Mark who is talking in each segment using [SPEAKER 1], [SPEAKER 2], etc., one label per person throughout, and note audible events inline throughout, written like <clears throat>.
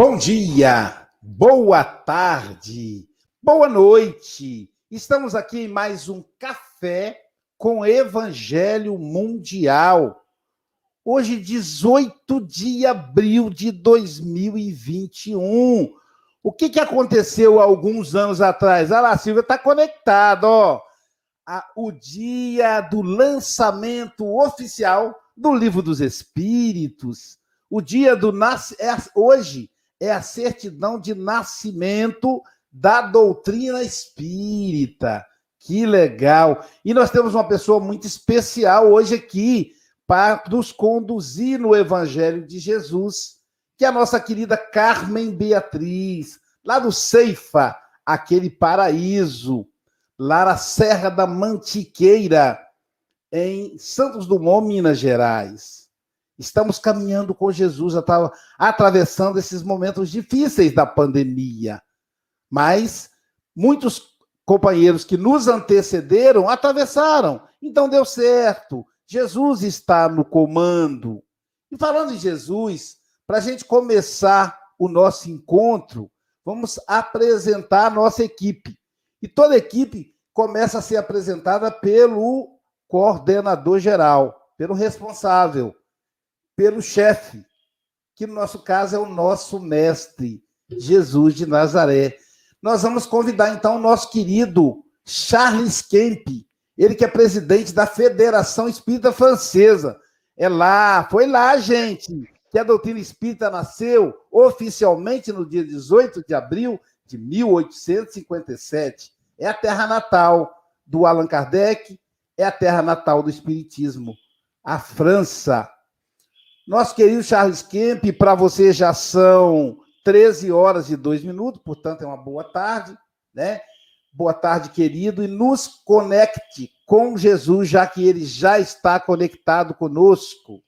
[SPEAKER 1] Bom dia, boa tarde, boa noite. Estamos aqui em mais um café com Evangelho Mundial. Hoje, 18 de abril de 2021. O que, que aconteceu alguns anos atrás? Olha lá, Silvia está conectado, ó. o dia do lançamento oficial do Livro dos Espíritos. O dia do nascimento. É, hoje é a certidão de nascimento da doutrina espírita. Que legal! E nós temos uma pessoa muito especial hoje aqui para nos conduzir no Evangelho de Jesus, que é a nossa querida Carmen Beatriz, lá do Ceifa, aquele paraíso, lá na Serra da Mantiqueira, em Santos Dumont, Minas Gerais. Estamos caminhando com Jesus, atravessando esses momentos difíceis da pandemia. Mas muitos companheiros que nos antecederam atravessaram. Então deu certo. Jesus está no comando. E falando em Jesus, para a gente começar o nosso encontro, vamos apresentar a nossa equipe. E toda equipe começa a ser apresentada pelo coordenador geral, pelo responsável pelo chefe, que no nosso caso é o nosso mestre, Jesus de Nazaré. Nós vamos convidar então o nosso querido Charles Kemp, ele que é presidente da Federação Espírita Francesa. É lá, foi lá, gente, que a doutrina espírita nasceu oficialmente no dia 18 de abril de 1857. É a terra natal do Allan Kardec, é a terra natal do Espiritismo. A França, nosso querido Charles Kemp, para você já são 13 horas e 2 minutos, portanto é uma boa tarde, né? Boa tarde, querido, e nos conecte com Jesus, já que ele já está conectado conosco.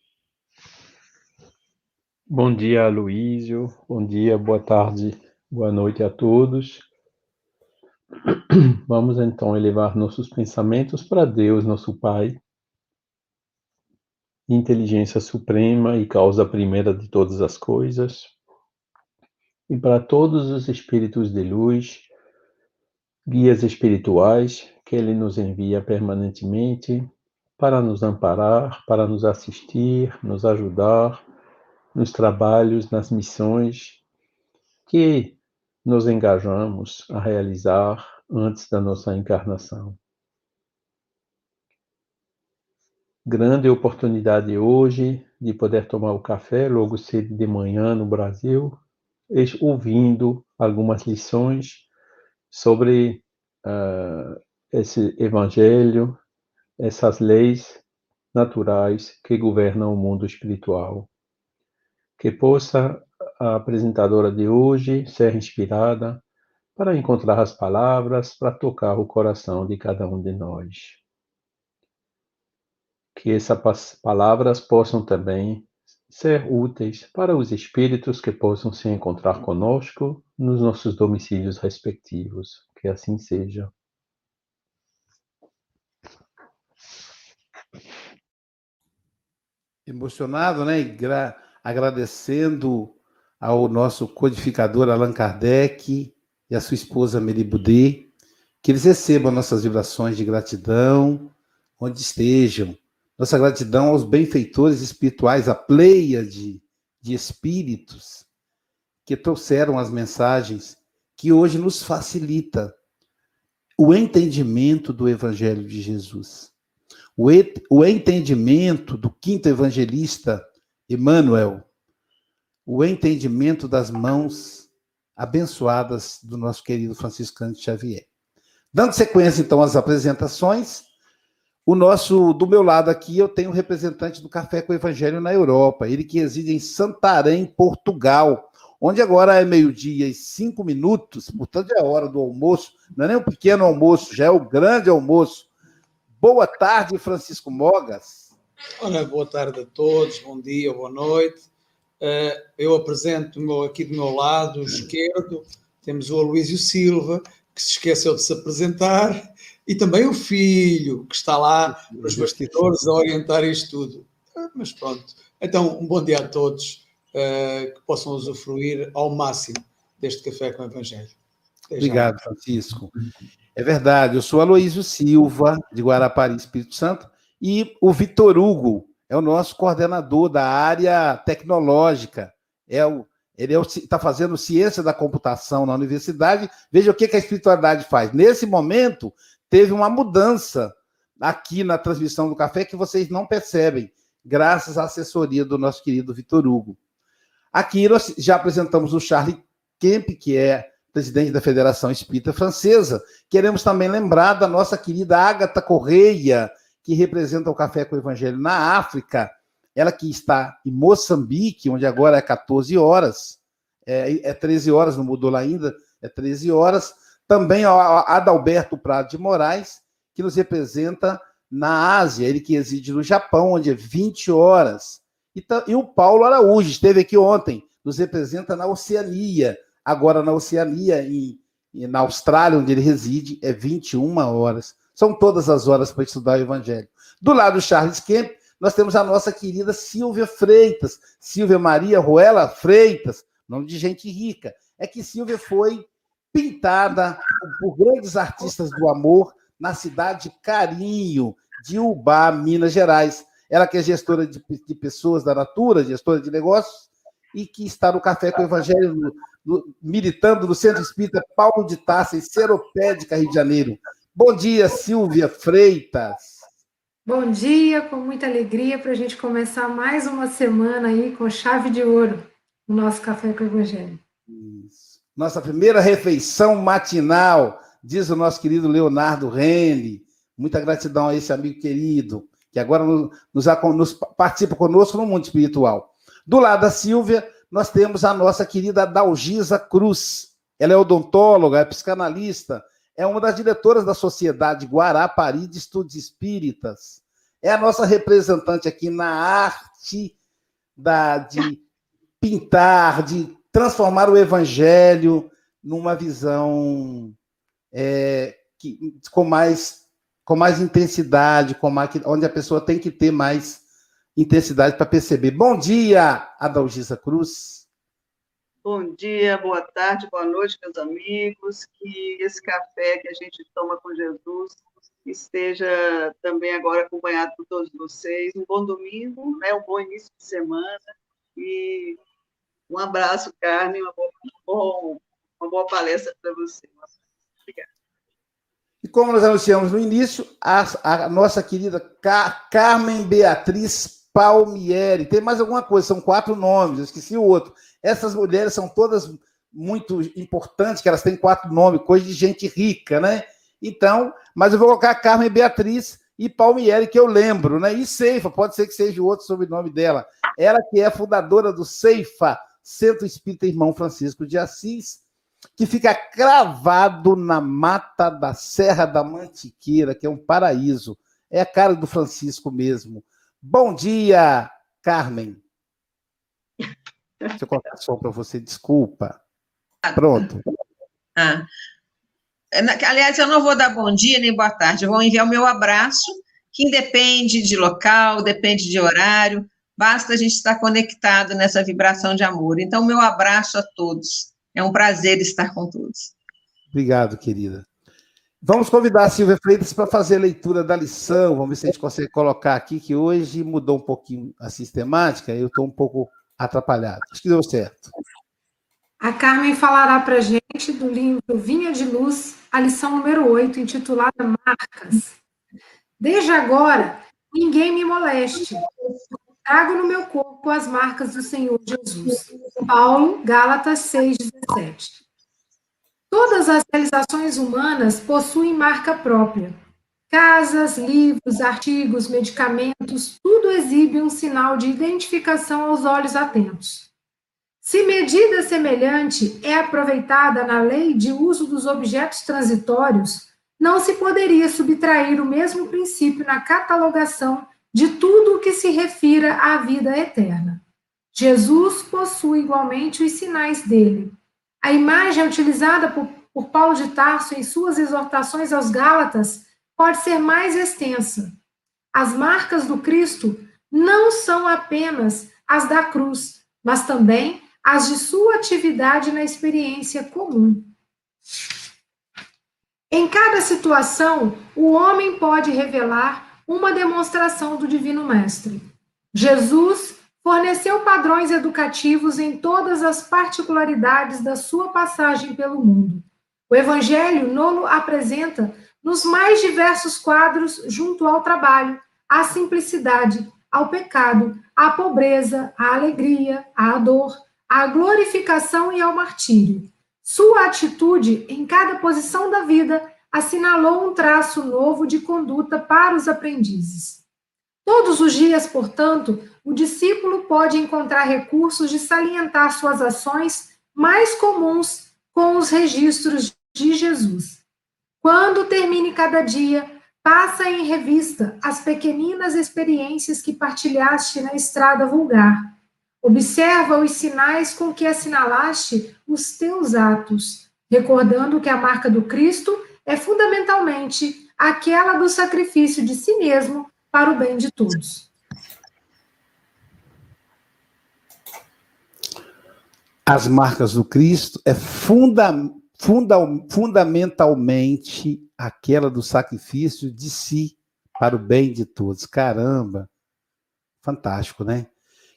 [SPEAKER 2] Bom dia, Luísio. Bom dia, boa tarde, boa noite a todos. <clears throat> Vamos então elevar nossos pensamentos para Deus, nosso Pai, inteligência suprema e causa primeira de todas as coisas, e para todos os espíritos de luz, guias espirituais que ele nos envia permanentemente para nos amparar, para nos assistir, nos ajudar nos trabalhos, nas missões que nos engajamos a realizar antes da nossa encarnação. Grande oportunidade hoje de poder tomar o café logo cedo de manhã no Brasil, ouvindo algumas lições sobre uh, esse evangelho, essas leis naturais que governam o mundo espiritual. Que possa a apresentadora de hoje ser inspirada para encontrar as palavras para tocar o coração de cada um de nós que essas palavras possam também ser úteis para os espíritos que possam se encontrar conosco nos nossos domicílios respectivos. Que assim seja.
[SPEAKER 1] Emocionado, né? E agradecendo ao nosso codificador Allan Kardec e a sua esposa Boudet, que eles recebam nossas vibrações de gratidão onde estejam nossa gratidão aos benfeitores espirituais, a pleia de, de espíritos que trouxeram as mensagens que hoje nos facilita o entendimento do Evangelho de Jesus. O, o entendimento do quinto evangelista, Emmanuel, o entendimento das mãos abençoadas do nosso querido Franciscano Xavier. Dando sequência, então, às apresentações, o nosso, do meu lado aqui, eu tenho um representante do Café com o Evangelho na Europa, ele que reside em Santarém, Portugal, onde agora é meio-dia e cinco minutos, portanto é a hora do almoço, não é nem um pequeno almoço, já é o grande almoço. Boa tarde, Francisco Mogas.
[SPEAKER 3] Boa tarde a todos, bom dia, boa noite. Eh, eu apresento aqui do meu lado esquerdo, temos o Aloísio Silva, que se esqueceu de se apresentar, e também o filho, que está lá nos bastidores a orientar isto tudo. Ah, mas pronto. Então, um bom dia a todos uh, que possam usufruir ao máximo deste café com o Evangelho.
[SPEAKER 1] Até Obrigado, já. Francisco. É verdade, eu sou Aloísio Silva, de Guarapari, Espírito Santo, e o Vitor Hugo é o nosso coordenador da área tecnológica. É o, ele está é fazendo ciência da computação na universidade. Veja o que, que a espiritualidade faz. Nesse momento, teve uma mudança aqui na transmissão do café que vocês não percebem, graças à assessoria do nosso querido Vitor Hugo. Aqui nós já apresentamos o Charlie Kemp, que é presidente da Federação Espírita Francesa. Queremos também lembrar da nossa querida Ágata Correia, que representa o Café com o Evangelho na África. Ela que está em Moçambique, onde agora é 14 horas, é, é 13 horas, não mudou lá ainda, é 13 horas. Também o Adalberto Prado de Moraes, que nos representa na Ásia, ele que reside no Japão, onde é 20 horas. E, e o Paulo Araújo esteve aqui ontem, nos representa na Oceania, agora na Oceania, e, e na Austrália, onde ele reside, é 21 horas. São todas as horas para estudar o Evangelho. Do lado do Charles Kemp, nós temos a nossa querida Silvia Freitas, Silvia Maria Ruela Freitas, nome de gente rica. É que Silvia foi pintada por grandes artistas do amor na cidade de Carinho, de Ubá, Minas Gerais. Ela que é gestora de, de pessoas da Natura, gestora de negócios, e que está no Café com o Evangelho, no, no, militando no Centro Espírita Paulo de Taça, em Seropédica, Rio de Janeiro. Bom dia, Silvia Freitas.
[SPEAKER 4] Bom dia, com muita alegria para a gente começar mais uma semana aí com chave de ouro no nosso Café com o Evangelho.
[SPEAKER 1] Nossa primeira refeição matinal, diz o nosso querido Leonardo Rene. Muita gratidão a esse amigo querido, que agora nos, nos, nos participa conosco no mundo espiritual. Do lado da Silvia, nós temos a nossa querida Dalgisa Cruz. Ela é odontóloga, é psicanalista, é uma das diretoras da Sociedade Guarapari de Estudos Espíritas. É a nossa representante aqui na arte da, de <laughs> pintar, de transformar o evangelho numa visão é, que, com, mais, com mais intensidade, com mais, onde a pessoa tem que ter mais intensidade para perceber. Bom dia, Adalgisa Cruz.
[SPEAKER 5] Bom dia, boa tarde, boa noite, meus amigos. Que esse café que a gente toma com Jesus esteja também agora acompanhado por todos vocês. Um bom domingo, né? um bom início de semana. E um abraço, Carmen, uma boa, uma boa palestra para você. Obrigada.
[SPEAKER 1] E como nós anunciamos no início, a, a nossa querida Car Carmen Beatriz Palmieri. Tem mais alguma coisa, são quatro nomes, eu esqueci o outro. Essas mulheres são todas muito importantes, que elas têm quatro nomes, coisa de gente rica, né? Então, mas eu vou colocar Carmen Beatriz e Palmieri, que eu lembro, né? E Ceifa, pode ser que seja o outro sobrenome dela. Ela que é fundadora do Ceifa, Centro Espírita Irmão Francisco de Assis, que fica cravado na mata da Serra da Mantiqueira, que é um paraíso. É a cara do Francisco mesmo. Bom dia, Carmen. Deixa eu colocar som para você, desculpa. Pronto.
[SPEAKER 5] Ah. Aliás, eu não vou dar bom dia nem boa tarde, eu vou enviar o meu abraço, que independe de local, depende de horário, basta a gente estar conectado nessa vibração de amor. Então, meu abraço a todos. É um prazer estar com todos.
[SPEAKER 1] Obrigado, querida. Vamos convidar a Silvia Freitas para fazer a leitura da lição. Vamos ver se a gente consegue colocar aqui, que hoje mudou um pouquinho a sistemática, eu estou um pouco atrapalhado. Acho que deu certo.
[SPEAKER 4] A Carmen falará para a gente do livro Vinha de Luz, a lição número 8, intitulada Marcas. Desde agora, ninguém me moleste. Trago no meu corpo as marcas do Senhor Jesus. Paulo, Gálatas 6, 17. Todas as realizações humanas possuem marca própria. Casas, livros, artigos, medicamentos, tudo exibe um sinal de identificação aos olhos atentos. Se medida semelhante é aproveitada na lei de uso dos objetos transitórios, não se poderia subtrair o mesmo princípio na catalogação de tudo o que se refira à vida eterna. Jesus possui igualmente os sinais dele, a imagem utilizada por, por Paulo de Tarso em suas exortações aos Gálatas pode ser mais extensa. As marcas do Cristo não são apenas as da cruz, mas também as de sua atividade na experiência comum. Em cada situação, o homem pode revelar uma demonstração do Divino Mestre. Jesus forneceu padrões educativos em todas as particularidades da sua passagem pelo mundo. O Evangelho Nolo apresenta nos mais diversos quadros junto ao trabalho, à simplicidade, ao pecado, à pobreza, à alegria, à dor, à glorificação e ao martírio. Sua atitude em cada posição da vida assinalou um traço novo de conduta para os aprendizes. Todos os dias, portanto, o discípulo pode encontrar recursos de salientar suas ações mais comuns com os registros de Jesus. Quando termine cada dia, passa em revista as pequeninas experiências que partilhaste na estrada vulgar. Observa os sinais com que assinalaste os teus atos, recordando que a marca do Cristo é fundamentalmente aquela do sacrifício de si mesmo para o bem de todos.
[SPEAKER 1] As marcas do Cristo é funda, funda, fundamentalmente aquela do sacrifício de si para o bem de todos. Caramba! Fantástico, né?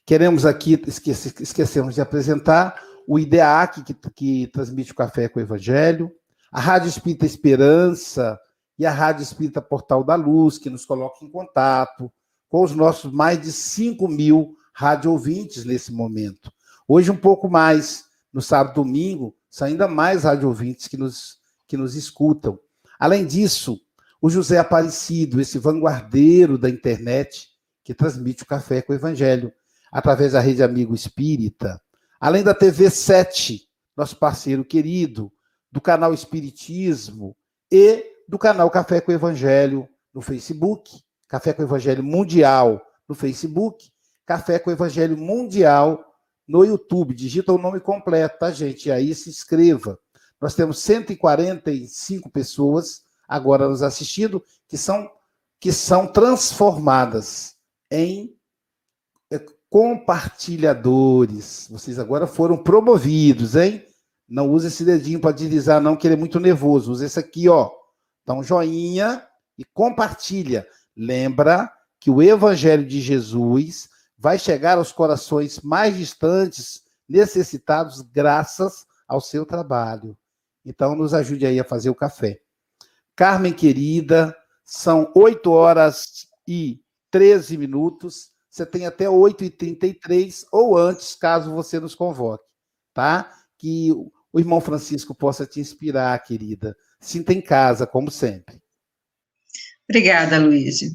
[SPEAKER 1] Queremos aqui, esquece, esquecemos de apresentar o IDEAC, que, que transmite o Café com o Evangelho, a Rádio Espírita Esperança e a Rádio Espírita Portal da Luz, que nos coloca em contato com os nossos mais de 5 mil rádio ouvintes nesse momento. Hoje, um pouco mais, no sábado e domingo, são ainda mais rádio ouvintes que nos, que nos escutam. Além disso, o José Aparecido, esse vanguardeiro da internet, que transmite o Café com o Evangelho, através da Rede Amigo Espírita. Além da TV 7, nosso parceiro querido, do canal Espiritismo e do canal Café com Evangelho no Facebook, Café com Evangelho Mundial no Facebook, Café com Evangelho Mundial no YouTube. Digita o nome completo, tá, gente? E aí se inscreva. Nós temos 145 pessoas agora nos assistindo que são que são transformadas em é, compartilhadores. Vocês agora foram promovidos, hein? Não use esse dedinho para deslizar, não, que ele é muito nervoso. Use esse aqui, ó. Dá um joinha e compartilha. Lembra que o Evangelho de Jesus vai chegar aos corações mais distantes, necessitados, graças ao seu trabalho. Então, nos ajude aí a fazer o café. Carmen querida, são 8 horas e 13 minutos. Você tem até 8h33 ou antes, caso você nos convoque, tá? Que o irmão Francisco possa te inspirar, querida. Sinta em casa, como sempre.
[SPEAKER 6] Obrigada, Luísa.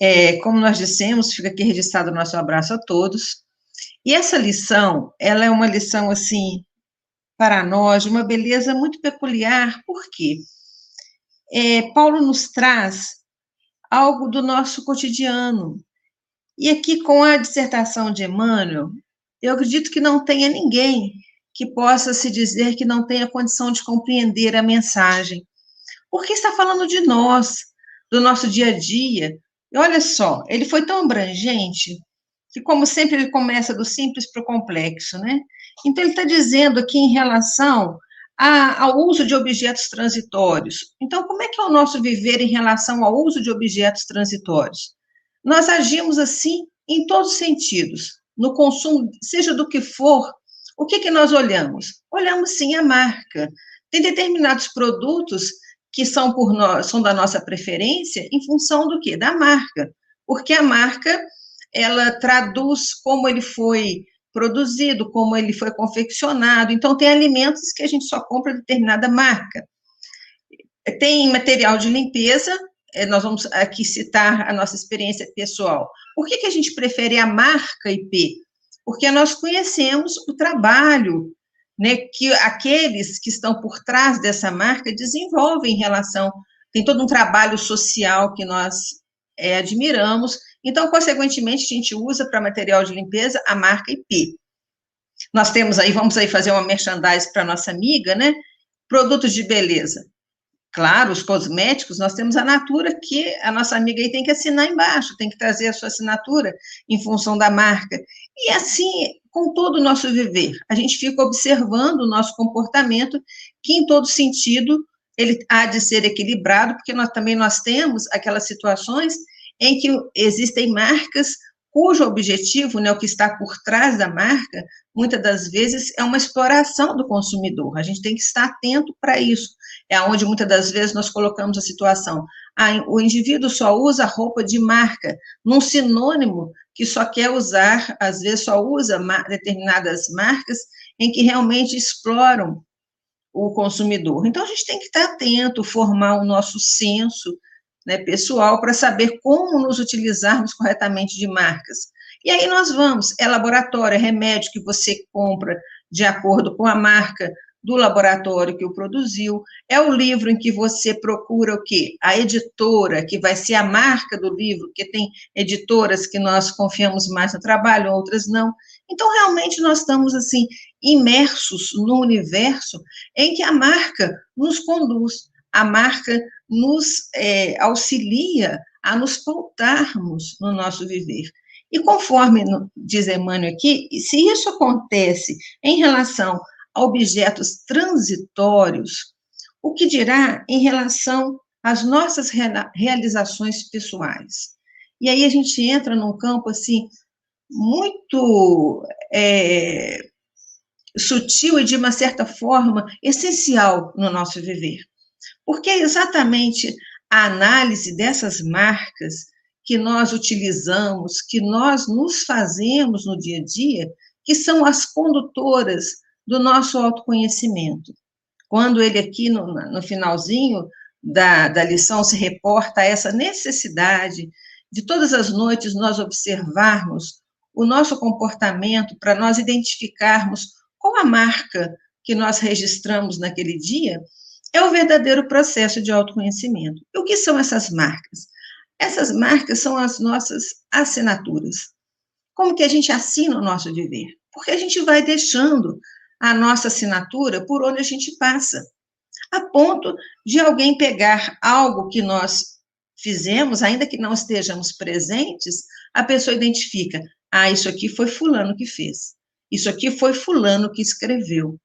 [SPEAKER 6] É, como nós dissemos, fica aqui registrado o nosso abraço a todos. E essa lição, ela é uma lição, assim, para nós, de uma beleza muito peculiar, por quê? É, Paulo nos traz algo do nosso cotidiano. E aqui, com a dissertação de Emmanuel, eu acredito que não tenha ninguém que possa se dizer que não tenha condição de compreender a mensagem. Porque está falando de nós, do nosso dia a dia, e olha só, ele foi tão abrangente que, como sempre, ele começa do simples para o complexo, né? Então, ele está dizendo aqui em relação a, ao uso de objetos transitórios. Então, como é que é o nosso viver em relação ao uso de objetos transitórios? Nós agimos assim em todos os sentidos, no consumo, seja do que for, o que, que nós olhamos? Olhamos sim a marca. Tem determinados produtos que são por nós, são da nossa preferência em função do quê? Da marca. Porque a marca, ela traduz como ele foi produzido, como ele foi confeccionado. Então, tem alimentos que a gente só compra determinada marca. Tem material de limpeza, é, nós vamos aqui citar a nossa experiência pessoal. Por que, que a gente prefere a marca IP? Porque nós conhecemos o trabalho né, que aqueles que estão por trás dessa marca desenvolvem em relação, tem todo um trabalho social que nós é, admiramos, então, consequentemente, a gente usa para material de limpeza a marca IP. Nós temos aí, vamos aí fazer uma merchandise para nossa amiga, né, produtos de beleza. Claro, os cosméticos, nós temos a Natura, que a nossa amiga aí tem que assinar embaixo, tem que trazer a sua assinatura em função da marca. E assim, com todo o nosso viver. A gente fica observando o nosso comportamento, que em todo sentido ele há de ser equilibrado, porque nós também nós temos aquelas situações em que existem marcas cujo objetivo, né, o que está por trás da marca, muitas das vezes é uma exploração do consumidor. A gente tem que estar atento para isso. É onde muitas das vezes nós colocamos a situação. Ah, o indivíduo só usa roupa de marca, num sinônimo que só quer usar, às vezes só usa determinadas marcas em que realmente exploram o consumidor. Então, a gente tem que estar atento, formar o nosso senso né, pessoal para saber como nos utilizarmos corretamente de marcas. E aí nós vamos, é laboratório, é remédio que você compra de acordo com a marca do laboratório que o produziu, é o livro em que você procura o quê? A editora, que vai ser a marca do livro, porque tem editoras que nós confiamos mais no trabalho, outras não. Então, realmente, nós estamos, assim, imersos no universo em que a marca nos conduz, a marca nos é, auxilia a nos pautarmos no nosso viver. E conforme diz Emmanuel aqui, se isso acontece em relação a objetos transitórios, o que dirá em relação às nossas realizações pessoais? E aí a gente entra num campo assim muito é, sutil e de uma certa forma essencial no nosso viver. Porque é exatamente a análise dessas marcas que nós utilizamos, que nós nos fazemos no dia a dia, que são as condutoras do nosso autoconhecimento. Quando ele aqui no, no finalzinho da, da lição se reporta a essa necessidade de todas as noites nós observarmos o nosso comportamento para nós identificarmos qual a marca que nós registramos naquele dia, é o verdadeiro processo de autoconhecimento. E o que são essas marcas? Essas marcas são as nossas assinaturas. Como que a gente assina o nosso viver? Porque a gente vai deixando a nossa assinatura por onde a gente passa, a ponto de alguém pegar algo que nós fizemos, ainda que não estejamos presentes, a pessoa identifica: ah, isso aqui foi Fulano que fez, isso aqui foi Fulano que escreveu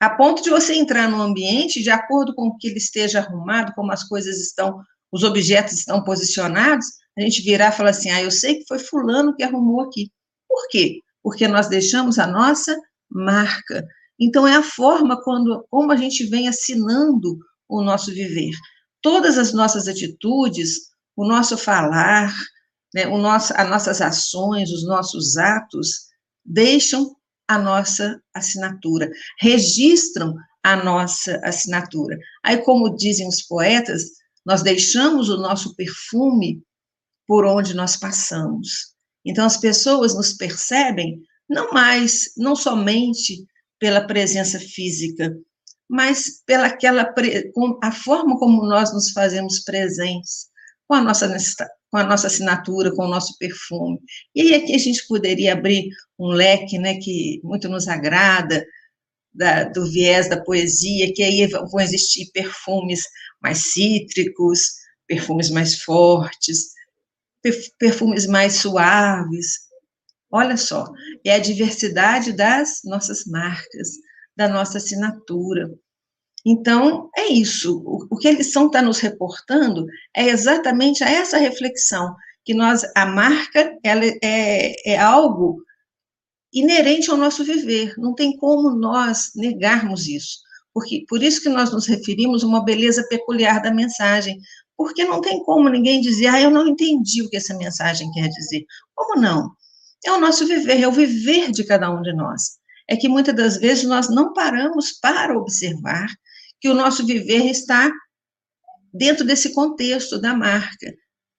[SPEAKER 6] a ponto de você entrar no ambiente de acordo com que ele esteja arrumado, como as coisas estão, os objetos estão posicionados, a gente virar e falar assim: ah, eu sei que foi Fulano que arrumou aqui. Por quê? Porque nós deixamos a nossa marca. Então, é a forma quando, como a gente vem assinando o nosso viver. Todas as nossas atitudes, o nosso falar, né, o nosso, as nossas ações, os nossos atos, deixam a nossa assinatura, registram a nossa assinatura. Aí, como dizem os poetas, nós deixamos o nosso perfume por onde nós passamos. Então, as pessoas nos percebem não mais, não somente pela presença física, mas pela aquela a forma como nós nos fazemos presentes, com a nossa com a nossa assinatura, com o nosso perfume. E aí aqui a gente poderia abrir um leque, né, que muito nos agrada, da, do viés da poesia, que aí vão existir perfumes mais cítricos, perfumes mais fortes, perfumes mais suaves. Olha só, é a diversidade das nossas marcas, da nossa assinatura. Então, é isso. O, o que a lição está nos reportando é exatamente a essa reflexão, que nós, a marca, ela é, é algo inerente ao nosso viver, não tem como nós negarmos isso. Porque, por isso que nós nos referimos a uma beleza peculiar da mensagem, porque não tem como ninguém dizer, ah, eu não entendi o que essa mensagem quer dizer. Como não? É o nosso viver, é o viver de cada um de nós. É que muitas das vezes nós não paramos para observar que o nosso viver está dentro desse contexto da marca.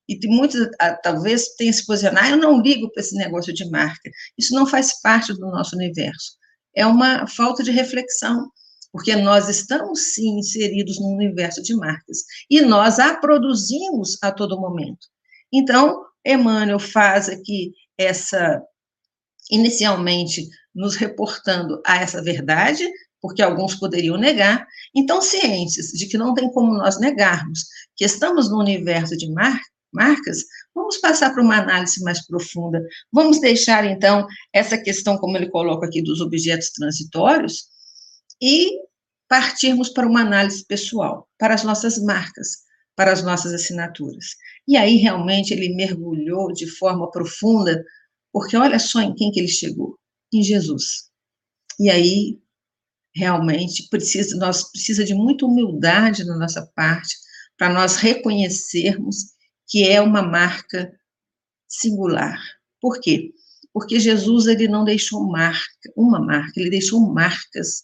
[SPEAKER 6] E muitos, ah, talvez, tenham se posicionado, ah, eu não ligo para esse negócio de marca. Isso não faz parte do nosso universo. É uma falta de reflexão, porque nós estamos, sim, inseridos no universo de marcas. E nós a produzimos a todo momento. Então, Emmanuel faz aqui essa, inicialmente, nos reportando a essa verdade, porque alguns poderiam negar. Então, cientes de que não tem como nós negarmos que estamos no universo de mar marcas, vamos passar para uma análise mais profunda. Vamos deixar, então, essa questão, como ele coloca aqui, dos objetos transitórios, e partirmos para uma análise pessoal, para as nossas marcas, para as nossas assinaturas. E aí, realmente, ele mergulhou de forma profunda, porque olha só em quem que ele chegou, em Jesus. E aí, realmente, precisa, nós precisa de muita humildade na nossa parte, para nós reconhecermos que é uma marca singular. Por quê? Porque Jesus ele não deixou marca, uma marca, ele deixou marcas.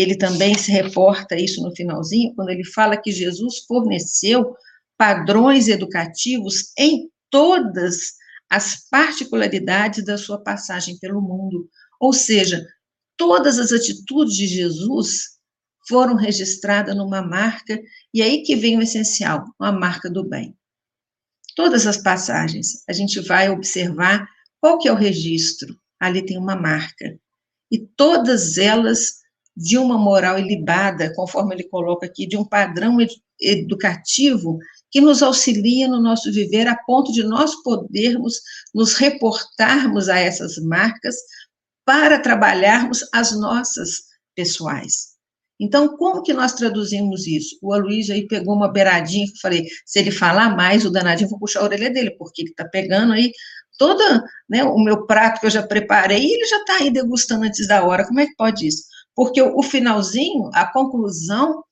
[SPEAKER 6] Ele também se reporta isso no finalzinho, quando ele fala que Jesus forneceu padrões educativos em todas as particularidades da sua passagem pelo mundo. Ou seja, todas as atitudes de Jesus foram registradas numa marca, e aí que vem o essencial, uma marca do bem. Todas as passagens, a gente vai observar qual que é o registro, ali tem uma marca, e todas elas de uma moral ilibada, conforme ele coloca aqui, de um padrão ed educativo que nos auxilia no nosso viver a ponto de nós podermos nos reportarmos a essas marcas para trabalharmos as nossas pessoais. Então, como que nós traduzimos isso? O Aloysio aí pegou uma beiradinha que falei, se ele falar mais, o danadinho vou puxar a orelha dele, porque ele está pegando aí toda, né, o meu prato que eu já preparei, e ele já está aí degustando antes da hora. Como é que pode isso? Porque o, finalzinho, a conclusão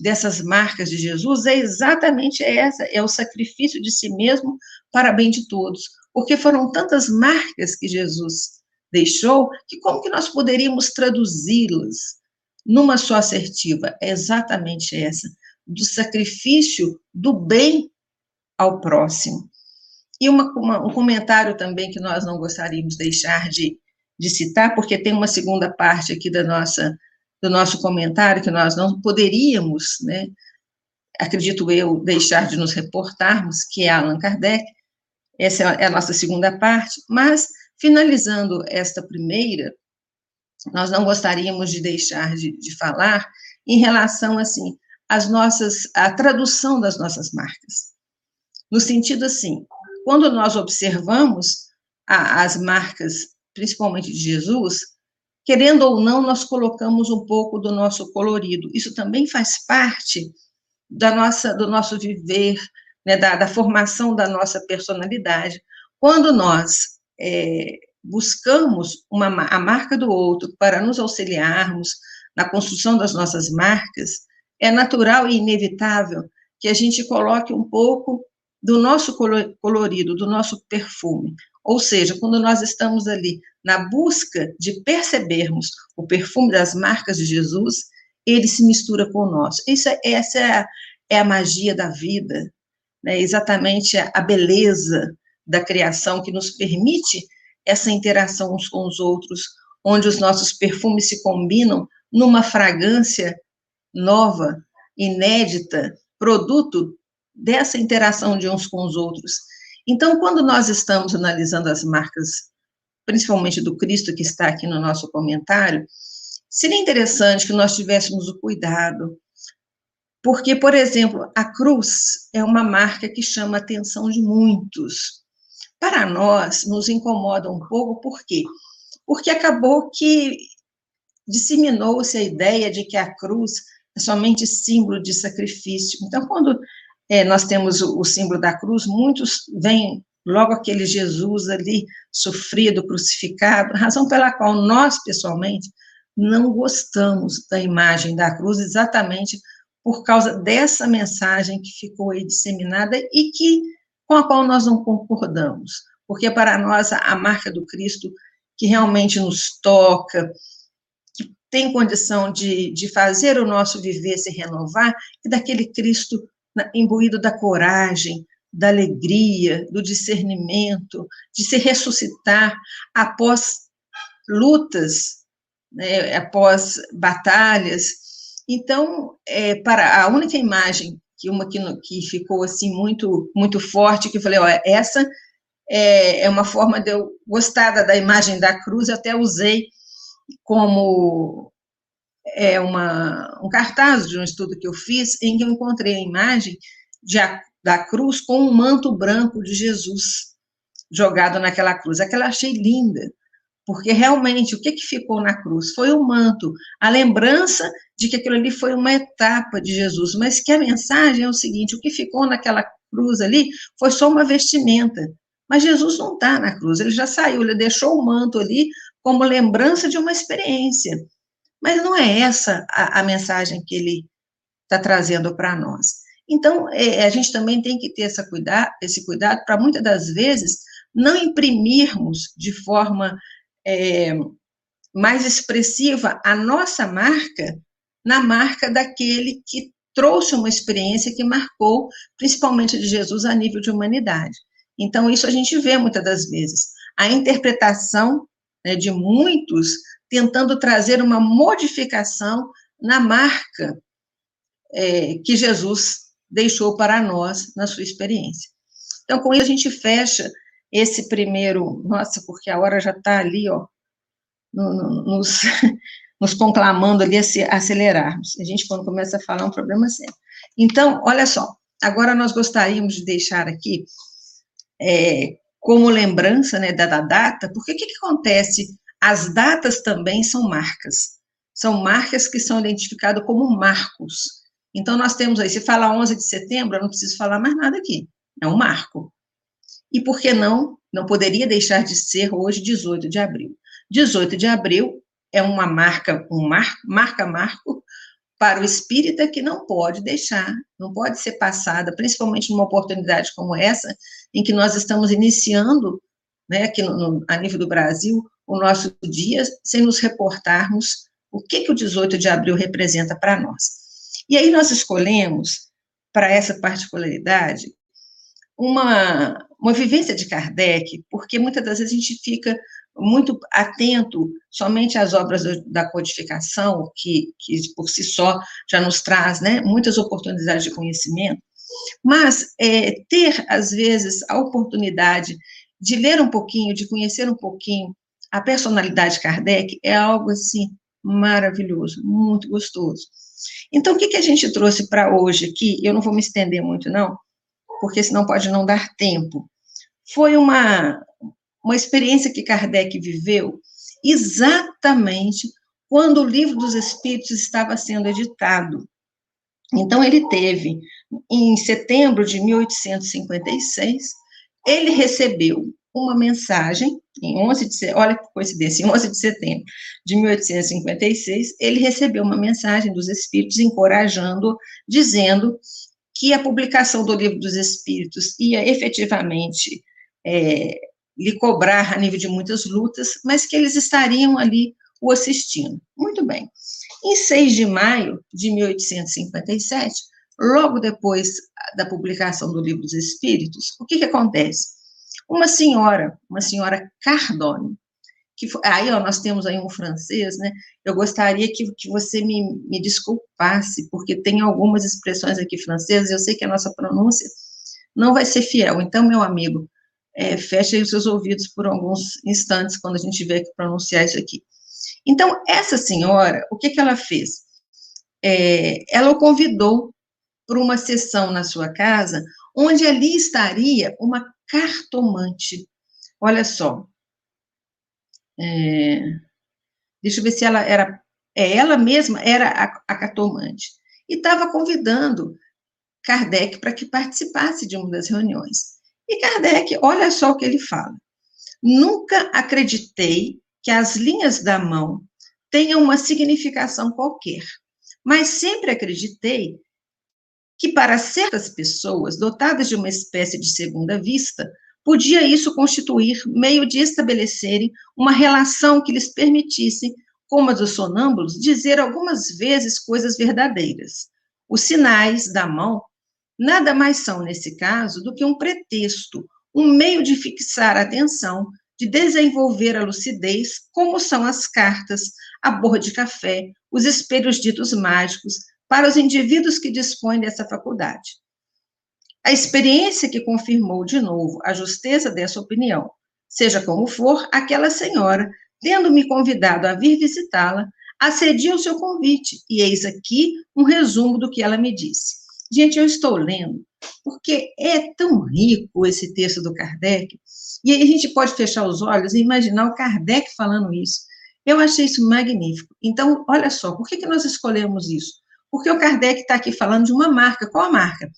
[SPEAKER 6] dessas marcas de Jesus é exatamente essa, é o sacrifício de si mesmo para bem de todos. Porque foram tantas marcas que Jesus deixou, que como que nós poderíamos traduzi-las? numa só assertiva, é exatamente essa, do sacrifício do bem ao próximo. E uma, uma, um comentário também que nós não gostaríamos de deixar de, de citar, porque tem uma segunda parte aqui da nossa, do nosso comentário que nós não poderíamos, né, acredito eu, deixar de nos reportarmos, que é Allan Kardec, essa é a nossa segunda parte, mas, finalizando esta primeira, nós não gostaríamos de deixar de, de falar em relação, assim, às nossas, à tradução das nossas marcas. No sentido, assim, quando nós observamos a, as marcas, principalmente de Jesus, querendo ou não, nós colocamos um pouco do nosso colorido. Isso também faz parte da nossa, do nosso viver, né, da, da formação da nossa personalidade. Quando nós é, buscamos uma, a marca do outro para nos auxiliarmos na construção das nossas marcas, é natural e inevitável que a gente coloque um pouco do nosso colorido, do nosso perfume. Ou seja, quando nós estamos ali na busca de percebermos o perfume das marcas de Jesus, ele se mistura com nosso. Isso, é, essa é a, é a magia da vida, né? exatamente a beleza da criação que nos permite essa interação uns com os outros, onde os nossos perfumes se combinam numa fragrância nova, inédita, produto dessa interação de uns com os outros. Então, quando nós estamos analisando as marcas, principalmente do Cristo que está aqui no nosso comentário, seria interessante que nós tivéssemos o cuidado, porque, por exemplo, a cruz é uma marca que chama a atenção de muitos para nós, nos incomoda um pouco, por quê? Porque acabou que disseminou-se a ideia de que a cruz é somente símbolo de sacrifício. Então, quando é, nós temos o, o, símbolo da cruz, muitos veem logo aquele Jesus ali, sofrido, crucificado, razão pela qual nós, pessoalmente, não gostamos da imagem da cruz, exatamente por causa dessa mensagem que ficou aí disseminada e que com a qual nós não concordamos, porque para nós a marca do Cristo que realmente nos toca, que tem condição de, de fazer o nosso viver se renovar, é daquele Cristo imbuído da coragem, da alegria, do discernimento, de se ressuscitar após lutas, né, após batalhas. Então, é, para a única imagem que uma que, que ficou assim muito muito forte, que eu falei, ó, essa é, é uma forma de eu gostar da, imagem da cruz, eu até usei como é uma, um cartaz de um estudo que eu fiz, em que eu encontrei a imagem de, da cruz com um manto branco de Jesus jogado naquela cruz. Aquela achei linda, porque realmente o que, que ficou na cruz foi o manto, a lembrança de que aquilo ali foi uma etapa de Jesus, mas que a mensagem é o seguinte: o que ficou naquela cruz ali foi só uma vestimenta. Mas Jesus não está na cruz, ele já saiu, ele deixou o manto ali como lembrança de uma experiência. Mas não é essa a, a mensagem que ele está trazendo para nós. Então, é, a gente também tem que ter essa cuida esse cuidado para muitas das vezes não imprimirmos de forma é, mais expressiva a nossa marca na marca daquele que trouxe uma experiência que marcou, principalmente de Jesus, a nível de humanidade. Então, isso a gente vê muitas das vezes. A interpretação né, de muitos tentando trazer uma modificação na marca é, que Jesus deixou para nós na sua experiência. Então, com isso, a gente fecha esse primeiro. Nossa, porque a hora já está ali, ó, no, no, nos, <laughs> nos conclamando ali a acelerarmos. A gente, quando começa a falar, é um problema sério. Então, olha só, agora nós gostaríamos de deixar aqui, é, como lembrança né, da, da data, porque o que, que acontece? As datas também são marcas. São marcas que são identificadas como marcos. Então, nós temos aí, se fala 11 de setembro, eu não preciso falar mais nada aqui. É um marco. E por que não? Não poderia deixar de ser hoje 18 de abril. 18 de abril é uma marca, um mar, marca marco para o espírita que não pode deixar, não pode ser passada, principalmente numa oportunidade como essa, em que nós estamos iniciando, né, aqui no, no, a nível do Brasil, o nosso dia, sem nos reportarmos o que, que o 18 de abril representa para nós. E aí nós escolhemos, para essa particularidade, uma, uma vivência de Kardec, porque muitas das vezes a gente fica muito atento somente às obras da codificação, que, que por si só já nos traz né, muitas oportunidades de conhecimento, mas é, ter, às vezes, a oportunidade de ler um pouquinho, de conhecer um pouquinho a personalidade de Kardec é algo, assim, maravilhoso, muito gostoso. Então, o que, que a gente trouxe para hoje aqui? Eu não vou me estender muito, não, porque senão pode não dar tempo. Foi uma, uma experiência que Kardec viveu exatamente quando o Livro dos Espíritos estava sendo editado. Então, ele teve, em setembro de 1856, ele recebeu uma mensagem, em 11 de, olha que coincidência, em 11 de setembro de 1856, ele recebeu uma mensagem dos espíritos encorajando, dizendo que a publicação do livro dos espíritos ia efetivamente é, lhe cobrar a nível de muitas lutas, mas que eles estariam ali o assistindo. Muito bem. Em 6 de maio de 1857, logo depois da publicação do livro dos espíritos, o que, que acontece? Uma senhora, uma senhora Cardone, que foi, aí ó, nós temos aí um francês, né? Eu gostaria que, que você me, me desculpasse, porque tem algumas expressões aqui francesas, eu sei que a nossa pronúncia não vai ser fiel. Então, meu amigo, é, feche os seus ouvidos por alguns instantes quando a gente tiver que pronunciar isso aqui. Então, essa senhora, o que, que ela fez? É, ela o convidou para uma sessão na sua casa, onde ali estaria uma cartomante. Olha só. É, deixa eu ver se ela era. É, ela mesma era a, a cartomante. E estava convidando Kardec para que participasse de uma das reuniões. E Kardec, olha só o que ele fala. Nunca acreditei que as linhas da mão tenham uma significação qualquer, mas sempre acreditei que para certas pessoas dotadas de uma espécie de segunda vista, podia isso constituir meio de estabelecerem uma relação que lhes permitisse, como a dos sonâmbulos, dizer algumas vezes coisas verdadeiras. Os sinais da mão nada mais são, nesse caso, do que um pretexto, um meio de fixar a atenção, de desenvolver a lucidez, como são as cartas, a borra de café, os espelhos ditos mágicos, para os indivíduos que dispõem dessa faculdade. A experiência que confirmou de novo a justeza dessa opinião, seja como for, aquela senhora, tendo-me convidado a vir visitá-la, acedi ao seu convite, e eis aqui um resumo do que ela me disse. Gente, eu estou lendo porque é tão rico esse texto do Kardec, e aí a gente pode fechar os olhos e imaginar o Kardec falando isso. Eu achei isso magnífico. Então, olha só, por que, que nós escolhemos isso? Porque o Kardec está aqui falando de uma marca. Qual a marca?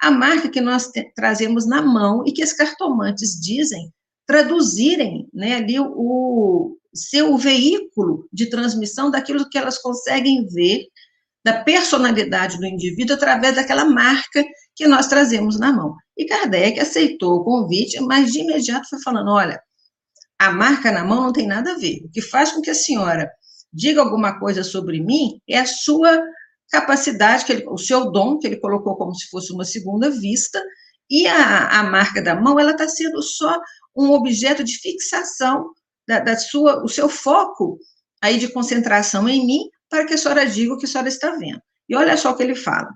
[SPEAKER 6] A marca que nós trazemos na mão e que os cartomantes dizem traduzirem né, ali o, o seu veículo de transmissão daquilo que elas conseguem ver da personalidade do indivíduo através daquela marca que nós trazemos na mão. E Kardec aceitou o convite, mas de imediato foi falando: olha, a marca na mão não tem nada a ver. O que faz com que a senhora diga alguma coisa sobre mim é a sua capacidade, que ele, o seu dom, que ele colocou como se fosse uma segunda vista, e a, a marca da mão, ela está sendo só um objeto de fixação da, da, sua, o seu foco aí de concentração em mim, para que a senhora diga o que a senhora está vendo. E olha só o que ele fala.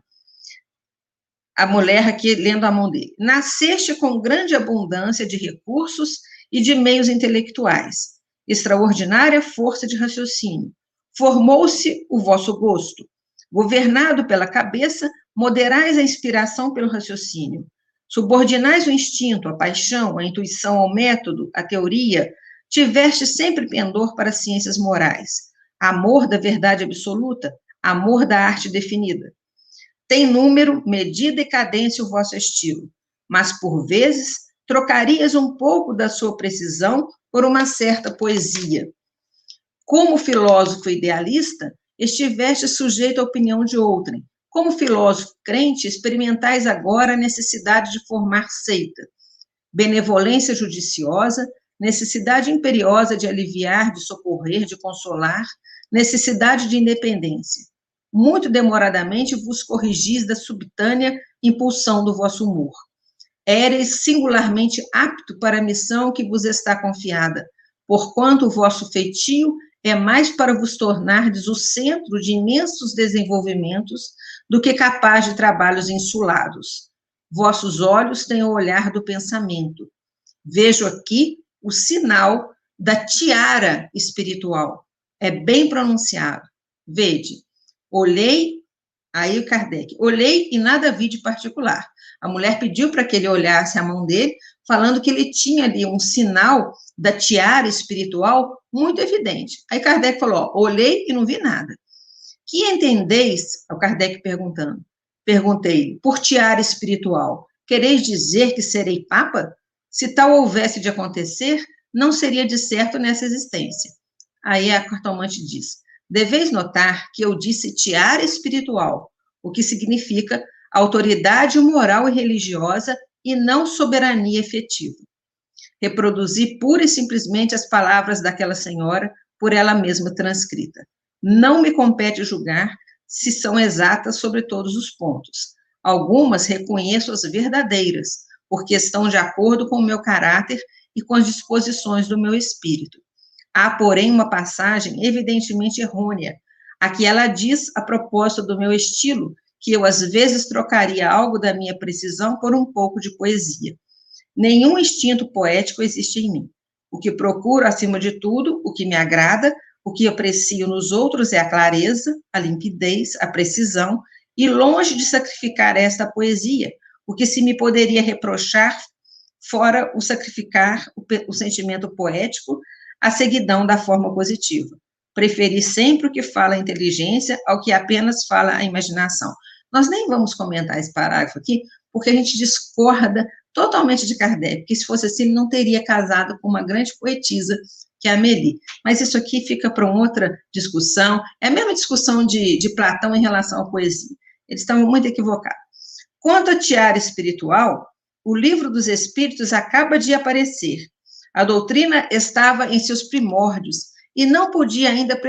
[SPEAKER 6] A mulher aqui lendo a mão dele. Nasceste com grande abundância de recursos e de meios intelectuais, extraordinária força de raciocínio. Formou-se o vosso gosto. Governado pela cabeça, moderais a inspiração pelo raciocínio. Subordinais o instinto, a paixão, a intuição ao método, a teoria, tiveste sempre pendor para as ciências morais. Amor da verdade absoluta, amor da arte definida. Tem número, medida e cadência o vosso estilo, mas por vezes trocarias um pouco da sua precisão por uma certa poesia. Como filósofo idealista, estiveste sujeito à opinião de outrem, como filósofo crente, experimentais agora a necessidade de formar seita, benevolência judiciosa, necessidade imperiosa de aliviar, de socorrer, de consolar, necessidade de independência. Muito demoradamente vos corrigis da subtânea impulsão do vosso humor. Éreis singularmente apto para a missão que vos está confiada, porquanto o vosso feitio é mais para vos tornardes o centro de imensos desenvolvimentos do que capaz de trabalhos insulados. Vossos olhos têm o olhar do pensamento. Vejo aqui o sinal da tiara espiritual. É bem pronunciado. Vede, olhei, aí o Kardec, olhei e nada vi de particular. A mulher pediu para que ele olhasse a mão dele, falando que ele tinha ali um sinal da tiara espiritual muito evidente. Aí Kardec falou: ó, olhei e não vi nada. Que entendeis? O Kardec perguntando. Perguntei, por tiara espiritual, quereis dizer que serei papa? Se tal houvesse de acontecer, não seria de certo nessa existência. Aí a cartomante diz: deveis notar que eu disse tiara espiritual, o que significa autoridade moral e religiosa e não soberania efetiva. Reproduzi pura e simplesmente as palavras daquela senhora por ela mesma transcrita. Não me compete julgar se são exatas sobre todos os pontos. Algumas reconheço as verdadeiras, porque estão de acordo com o meu caráter e com as disposições do meu espírito. Há, porém, uma passagem evidentemente errônea, a que ela diz a propósito do meu estilo, que eu às vezes trocaria algo da minha precisão por um pouco de poesia. Nenhum instinto poético existe em mim. O que procuro, acima de tudo, o que me agrada, o que aprecio nos outros é a clareza, a limpidez, a precisão, e longe de sacrificar esta poesia, o que se me poderia reprochar, fora o sacrificar o, o sentimento poético, a seguidão da forma positiva. Preferi sempre o que fala a inteligência ao que apenas fala a imaginação. Nós nem vamos comentar esse parágrafo aqui, porque a gente discorda totalmente de Kardec, que se fosse assim, ele não teria casado com uma grande poetisa, que é a Amélie. Mas isso aqui fica para outra discussão, é a mesma discussão de, de Platão em relação à poesia. Eles estão muito equivocados. Quanto à tiara espiritual, o livro dos Espíritos acaba de aparecer. A doutrina estava em seus primórdios e não podia ainda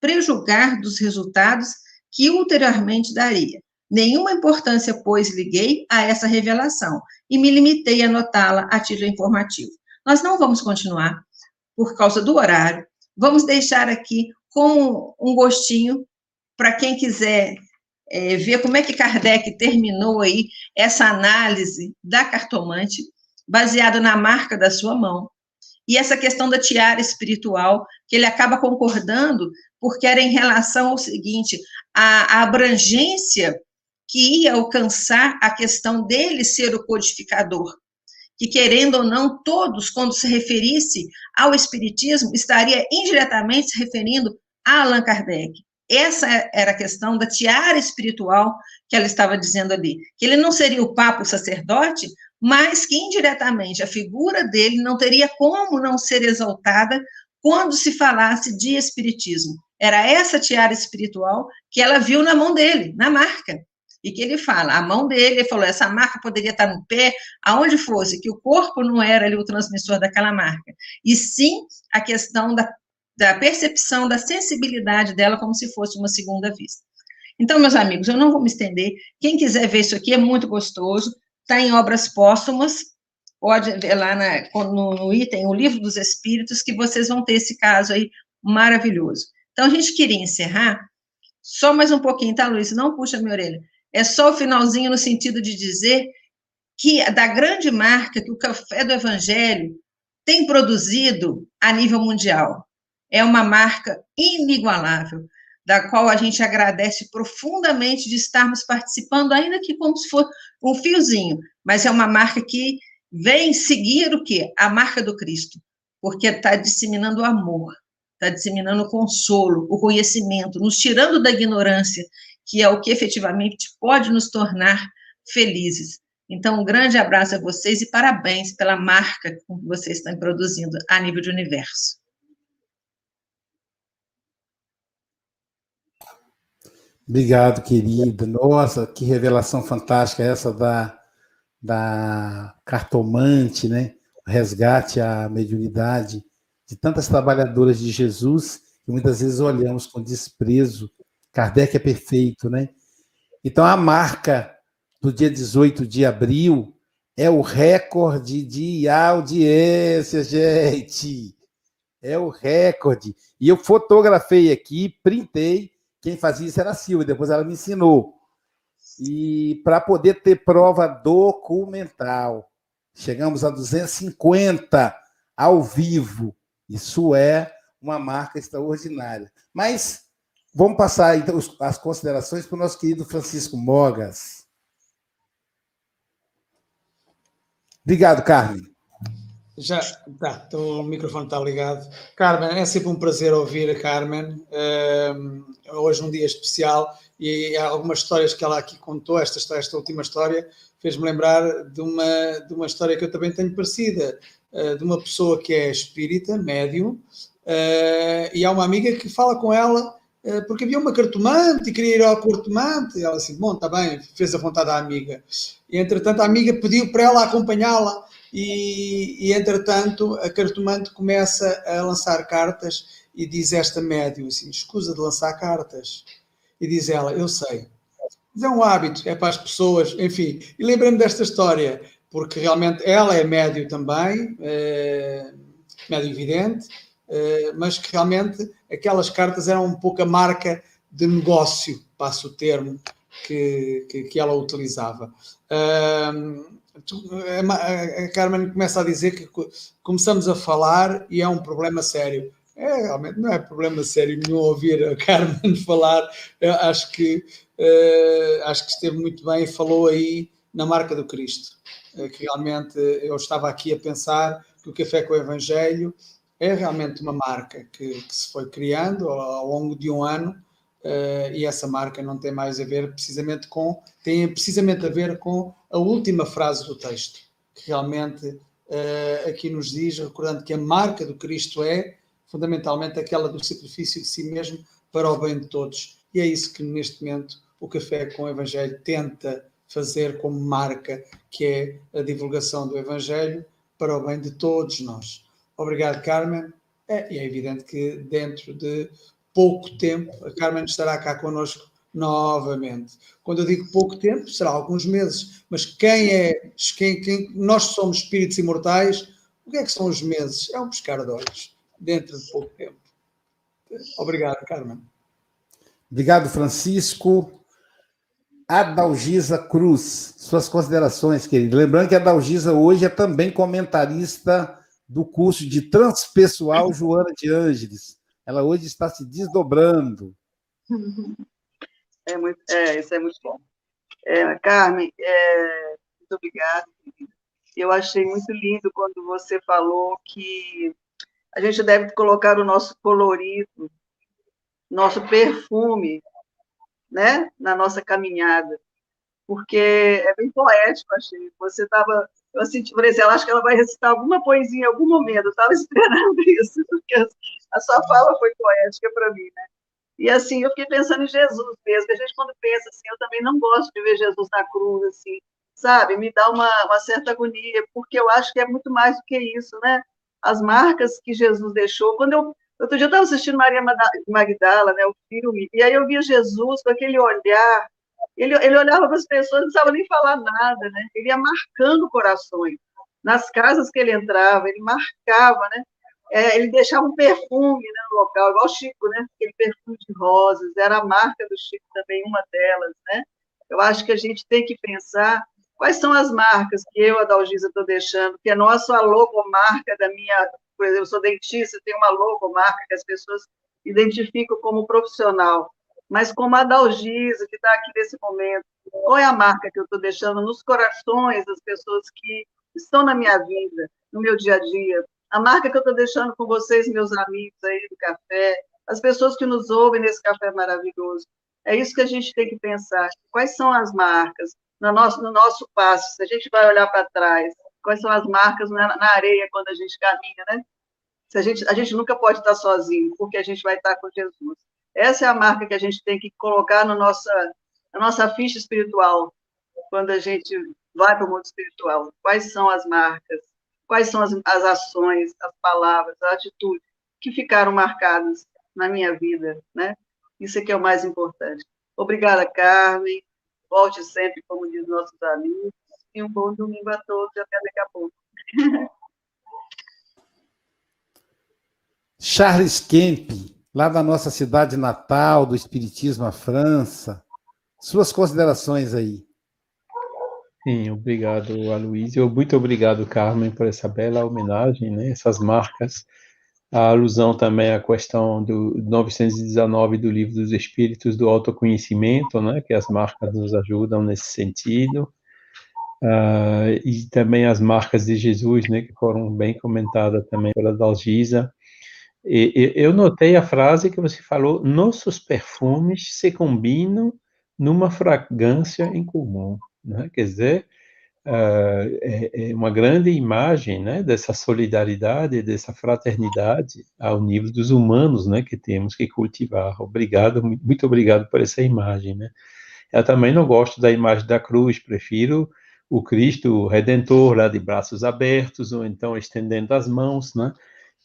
[SPEAKER 6] prejulgar dos resultados que ulteriormente daria. Nenhuma importância, pois, liguei a essa revelação e me limitei a notá-la a título informativo. Nós não vamos continuar por causa do horário. Vamos deixar aqui como um gostinho para quem quiser é, ver como é que Kardec terminou aí essa análise da cartomante, baseado na marca da sua mão, e essa questão da tiara espiritual, que ele acaba concordando, porque era em relação ao seguinte, a, a abrangência que ia alcançar a questão dele ser o codificador. Que, querendo ou não, todos, quando se referisse ao Espiritismo, estaria indiretamente se referindo a Allan Kardec. Essa era a questão da tiara espiritual que ela estava dizendo ali. Que ele não seria o Papa, o sacerdote, mas que indiretamente a figura dele não teria como não ser exaltada quando se falasse de espiritismo. Era essa tiara espiritual que ela viu na mão dele, na marca. E que ele fala, a mão dele, ele falou, essa marca poderia estar no pé, aonde fosse, que o corpo não era ali o transmissor daquela marca, e sim a questão da, da percepção, da sensibilidade dela como se fosse uma segunda vista. Então, meus amigos, eu não vou me estender. Quem quiser ver isso aqui é muito gostoso está em obras póstumas, pode ver lá na, no, no, item, o Livro dos Espíritos, que vocês vão ter esse caso aí maravilhoso. Então, a gente queria encerrar, só mais um pouquinho, tá, Luiz? Não puxa minha orelha. É só o finalzinho no sentido de dizer que da grande marca que o Café do Evangelho tem produzido a nível mundial. É uma marca inigualável da qual a gente agradece profundamente de estarmos participando, ainda que como se fosse um fiozinho, mas é uma marca que vem seguir o quê? A marca do Cristo, porque está disseminando o amor, está disseminando o consolo, o conhecimento, nos tirando da ignorância, que é o que efetivamente pode nos tornar felizes. Então, um grande abraço a vocês e parabéns pela marca que vocês estão produzindo a nível de universo.
[SPEAKER 1] Obrigado, querida. Nossa, que revelação fantástica essa da, da cartomante, né? Resgate à mediunidade de tantas trabalhadoras de Jesus que muitas vezes olhamos com desprezo. Kardec é perfeito, né? Então, a marca do dia 18 de abril é o recorde de audiência, gente. É o recorde. E eu fotografei aqui, printei quem fazia isso era a Silvia, depois ela me ensinou. E para poder ter prova documental, chegamos a 250 ao vivo. Isso é uma marca extraordinária. Mas vamos passar então as considerações para o nosso querido Francisco Mogas. Obrigado, Carmen.
[SPEAKER 3] Já, tá, então o microfone está ligado. Carmen, é sempre um prazer ouvir a Carmen. Uh, hoje um dia especial e há algumas histórias que ela aqui contou, esta, esta última história, fez-me lembrar de uma, de uma história que eu também tenho parecida, uh, de uma pessoa que é espírita, médium, uh, e há uma amiga que fala com ela porque havia uma cartomante e queria ir ao cartomante. E ela disse: Bom, está bem, fez a vontade da amiga. E entretanto, a amiga pediu para ela acompanhá-la e, e, entretanto a cartomante começa a lançar cartas e diz esta médium assim, escusa de lançar cartas. E diz ela, eu sei. Mas é um hábito, é para as pessoas, enfim. E lembrei-me desta história, porque realmente ela é médio também, é, médio evidente, é, mas que realmente aquelas cartas eram um pouco a marca de negócio, passo o termo, que, que, que ela utilizava. a Carmen começa a dizer que começamos a falar e é um problema sério. É, realmente não é problema sério nenhum ouvir a Carmen <laughs> falar. Eu acho que uh, acho que esteve muito bem falou aí na marca do Cristo. Uh, que realmente eu estava aqui a pensar que o Café com o Evangelho é realmente uma marca que, que se foi criando ao, longo de um ano uh, e essa marca não tem mais a ver precisamente com tem precisamente a ver com a última frase do texto que realmente aqui nos diz recordando que a marca do Cristo é fundamentalmente aquela do sacrifício de si mesmo para o bem de todos. E é isso que neste momento o Café com o Evangelho tenta fazer como marca, que é a divulgação do Evangelho para o bem de todos nós. Obrigado, Carmen. É, e é evidente que dentro de pouco tempo a Carmen estará cá connosco novamente. Quando eu digo pouco tempo, será alguns meses, mas quem é, quem, quem, nós somos espíritos imortais, o que é que são os meses? É um pescar de olhos dentro de pouco tempo. Obrigado, Carmen.
[SPEAKER 1] Obrigado, Francisco. Adalgisa Cruz, suas considerações, querido. Lembrando que a Adalgisa hoje é também comentarista do curso de Transpessoal Joana de Ângeles. Ela hoje está se desdobrando.
[SPEAKER 5] É, muito, é isso é muito bom. É, Carmen, é, muito obrigada. Eu achei muito lindo quando você falou que a gente deve colocar o nosso colorido, nosso perfume, né, na nossa caminhada, porque é bem poético, achei. Você estava, eu senti, por exemplo, acho que ela vai recitar alguma poesia em algum momento, eu estava <laughs> esperando isso, porque a sua fala foi poética para mim, né? E assim, eu fiquei pensando em Jesus mesmo. A gente, quando pensa assim, eu também não gosto de ver Jesus na cruz, assim, sabe? Me dá uma, uma certa agonia, porque eu acho que é muito mais do que isso, né? As marcas que Jesus deixou. Quando eu. Outro dia eu estava assistindo Maria Magdala, né, o filme, e aí eu via Jesus com aquele olhar. Ele, ele olhava para as pessoas, não precisava nem falar nada, né? Ele ia marcando corações. Nas casas que ele entrava, ele marcava, né? é, ele deixava um perfume né, no local, igual o Chico, né? Aquele perfume de rosas, era a marca do Chico também, uma delas, né? Eu acho que a gente tem que pensar quais são as marcas que eu, Adalgisa, estou deixando, que é nossa logomarca da minha, por exemplo, eu sou dentista, tenho uma logomarca que as pessoas identificam como profissional, mas como a Adalgisa, que está aqui nesse momento, qual é a marca que eu estou deixando nos corações das pessoas que estão na minha vida, no meu dia a dia, a marca que eu estou deixando com vocês, meus amigos aí do café, as pessoas que nos ouvem nesse café maravilhoso. É isso que a gente tem que pensar. Quais são as marcas no nosso, no nosso passo? Se a gente vai olhar para trás, quais são as marcas na, na, areia quando a gente caminha, né? Se a, gente, a gente nunca pode estar sozinho, porque a gente vai estar com Jesus. Essa é a marca que a gente tem que colocar no nossa, na nossa ficha espiritual, quando a gente vai para o mundo espiritual. Quais são as marcas? quais são as, as ações, as palavras, as atitudes que ficaram marcadas na minha vida, né? Isso é que é o mais importante. Obrigada, Carmen. Volte sempre, como diz nossos amigos. E um bom domingo a todos até daqui a pouco.
[SPEAKER 1] Charles Kemp, lá da nossa cidade natal, do Espiritismo à França. Suas considerações aí.
[SPEAKER 2] Sim, obrigado, Aloysio. Muito obrigado, Carmen, por essa bela homenagem, né? essas marcas. A alusão também à questão do 919 do Livro dos Espíritos do Autoconhecimento, né? que as marcas nos ajudam nesse sentido. Uh, e também as marcas de Jesus, né, que foram bem comentadas também pela Dalgisa. E, eu notei a frase que você falou: nossos perfumes se combinam numa fragrância em comum. Né? Quer dizer, uh, é, é, uma grande imagem né, dessa solidariedade, dessa fraternidade ao nível dos humanos né, que temos que cultivar. Obrigado, muito obrigado por essa imagem. Né? Eu também não gosto da imagem da cruz, prefiro o Cristo Redentor lá de braços abertos, ou então estendendo as mãos, né?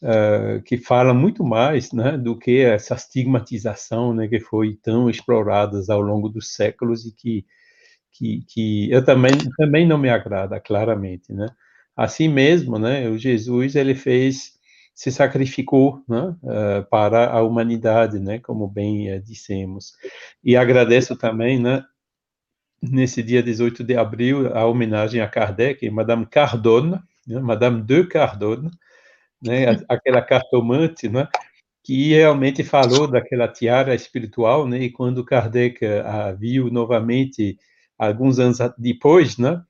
[SPEAKER 2] Uh, que fala muito mais né, do que essa estigmatização né, que foi tão explorada ao longo dos séculos e que que, que eu também, também não me agrada, claramente, né? Assim mesmo, né, o Jesus, ele fez, se sacrificou, né, uh, para a humanidade, né, como bem uh, dissemos. E agradeço também, né, nesse dia 18 de abril, a homenagem a Kardec, Madame Cardone, né, Madame de Cardone, né, aquela cartomante, né, que realmente falou daquela tiara espiritual, né, e quando Kardec a viu novamente alguns anos depois, né?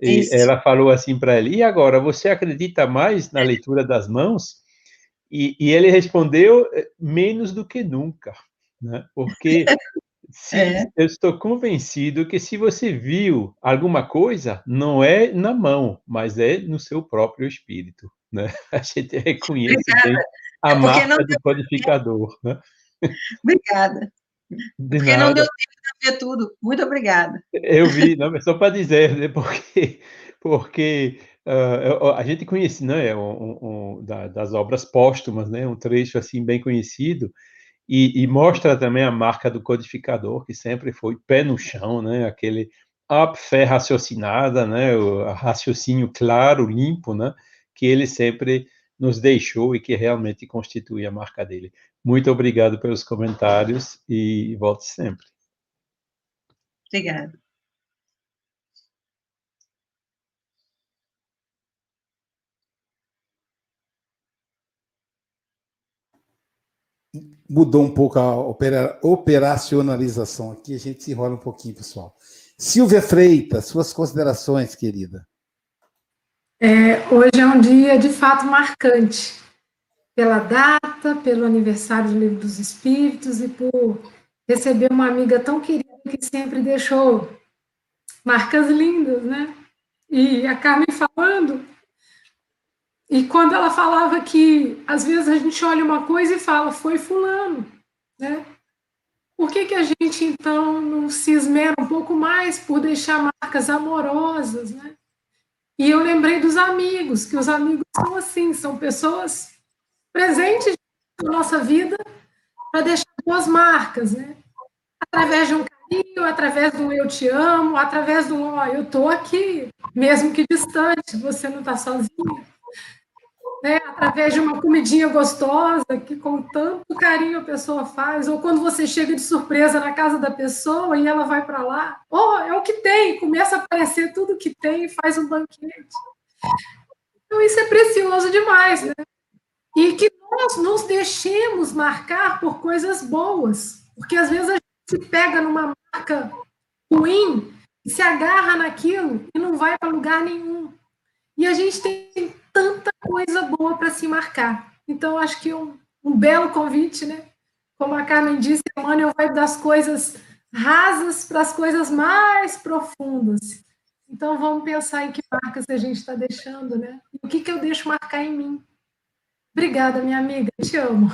[SPEAKER 2] E ela falou assim para ele: E agora, você acredita mais na leitura das mãos? E, e ele respondeu: eh, Menos do que nunca, né? Porque <laughs> se, é. eu estou convencido que se você viu alguma coisa, não é na mão, mas é no seu próprio espírito, né? <laughs> A gente reconhece a é marca do codificador, né?
[SPEAKER 6] Obrigada. De Porque nada. não deu tempo de ver tudo. Muito obrigada.
[SPEAKER 2] Eu vi, não, só para dizer, né, porque, porque uh, a gente conhece né, um, um, da, das obras póstumas, né, um trecho assim bem conhecido, e, e, mostra também a marca do codificador, que sempre foi pé no chão, né, aquele up, fé raciocinada, né, o raciocínio claro, limpo, né, que ele sempre nos deixou e que realmente constitui a marca dele. Muito obrigado pelos comentários e volte sempre.
[SPEAKER 6] Obrigada.
[SPEAKER 1] Mudou um pouco a opera, operacionalização aqui, a gente se enrola um pouquinho, pessoal. Silvia Freitas, suas considerações, querida.
[SPEAKER 4] É, hoje é um dia de fato marcante, pela data, pelo aniversário do Livro dos Espíritos e por receber uma amiga tão querida que sempre deixou marcas lindas, né? E a Carmen falando, e quando ela falava que às vezes a gente olha uma coisa e fala, foi fulano, né? Por que, que a gente então não se esmera um pouco mais por deixar marcas amorosas, né? E eu lembrei dos amigos, que os amigos são assim, são pessoas presentes na nossa vida para deixar boas marcas, né? Através de um carinho, através do eu te amo, através do ó, eu tô aqui, mesmo que distante, você não está sozinha né, através de uma comidinha gostosa, que com tanto carinho a pessoa faz, ou quando você chega de surpresa na casa da pessoa e ela vai para lá, oh, é o que tem, começa a aparecer tudo que tem e faz um banquete. Então isso é precioso demais, né? E que nós nos deixemos marcar por coisas boas, porque às vezes a gente se pega numa marca ruim, se agarra naquilo e não vai para lugar nenhum. E a gente tem tanta coisa boa para se marcar. Então, acho que um, um belo convite, né? Como a Carmen disse, Emmanuel vai das coisas rasas para as coisas mais profundas. Então, vamos pensar em que marcas a gente está deixando, né? E o que, que eu deixo marcar em mim. Obrigada, minha amiga. Te amo.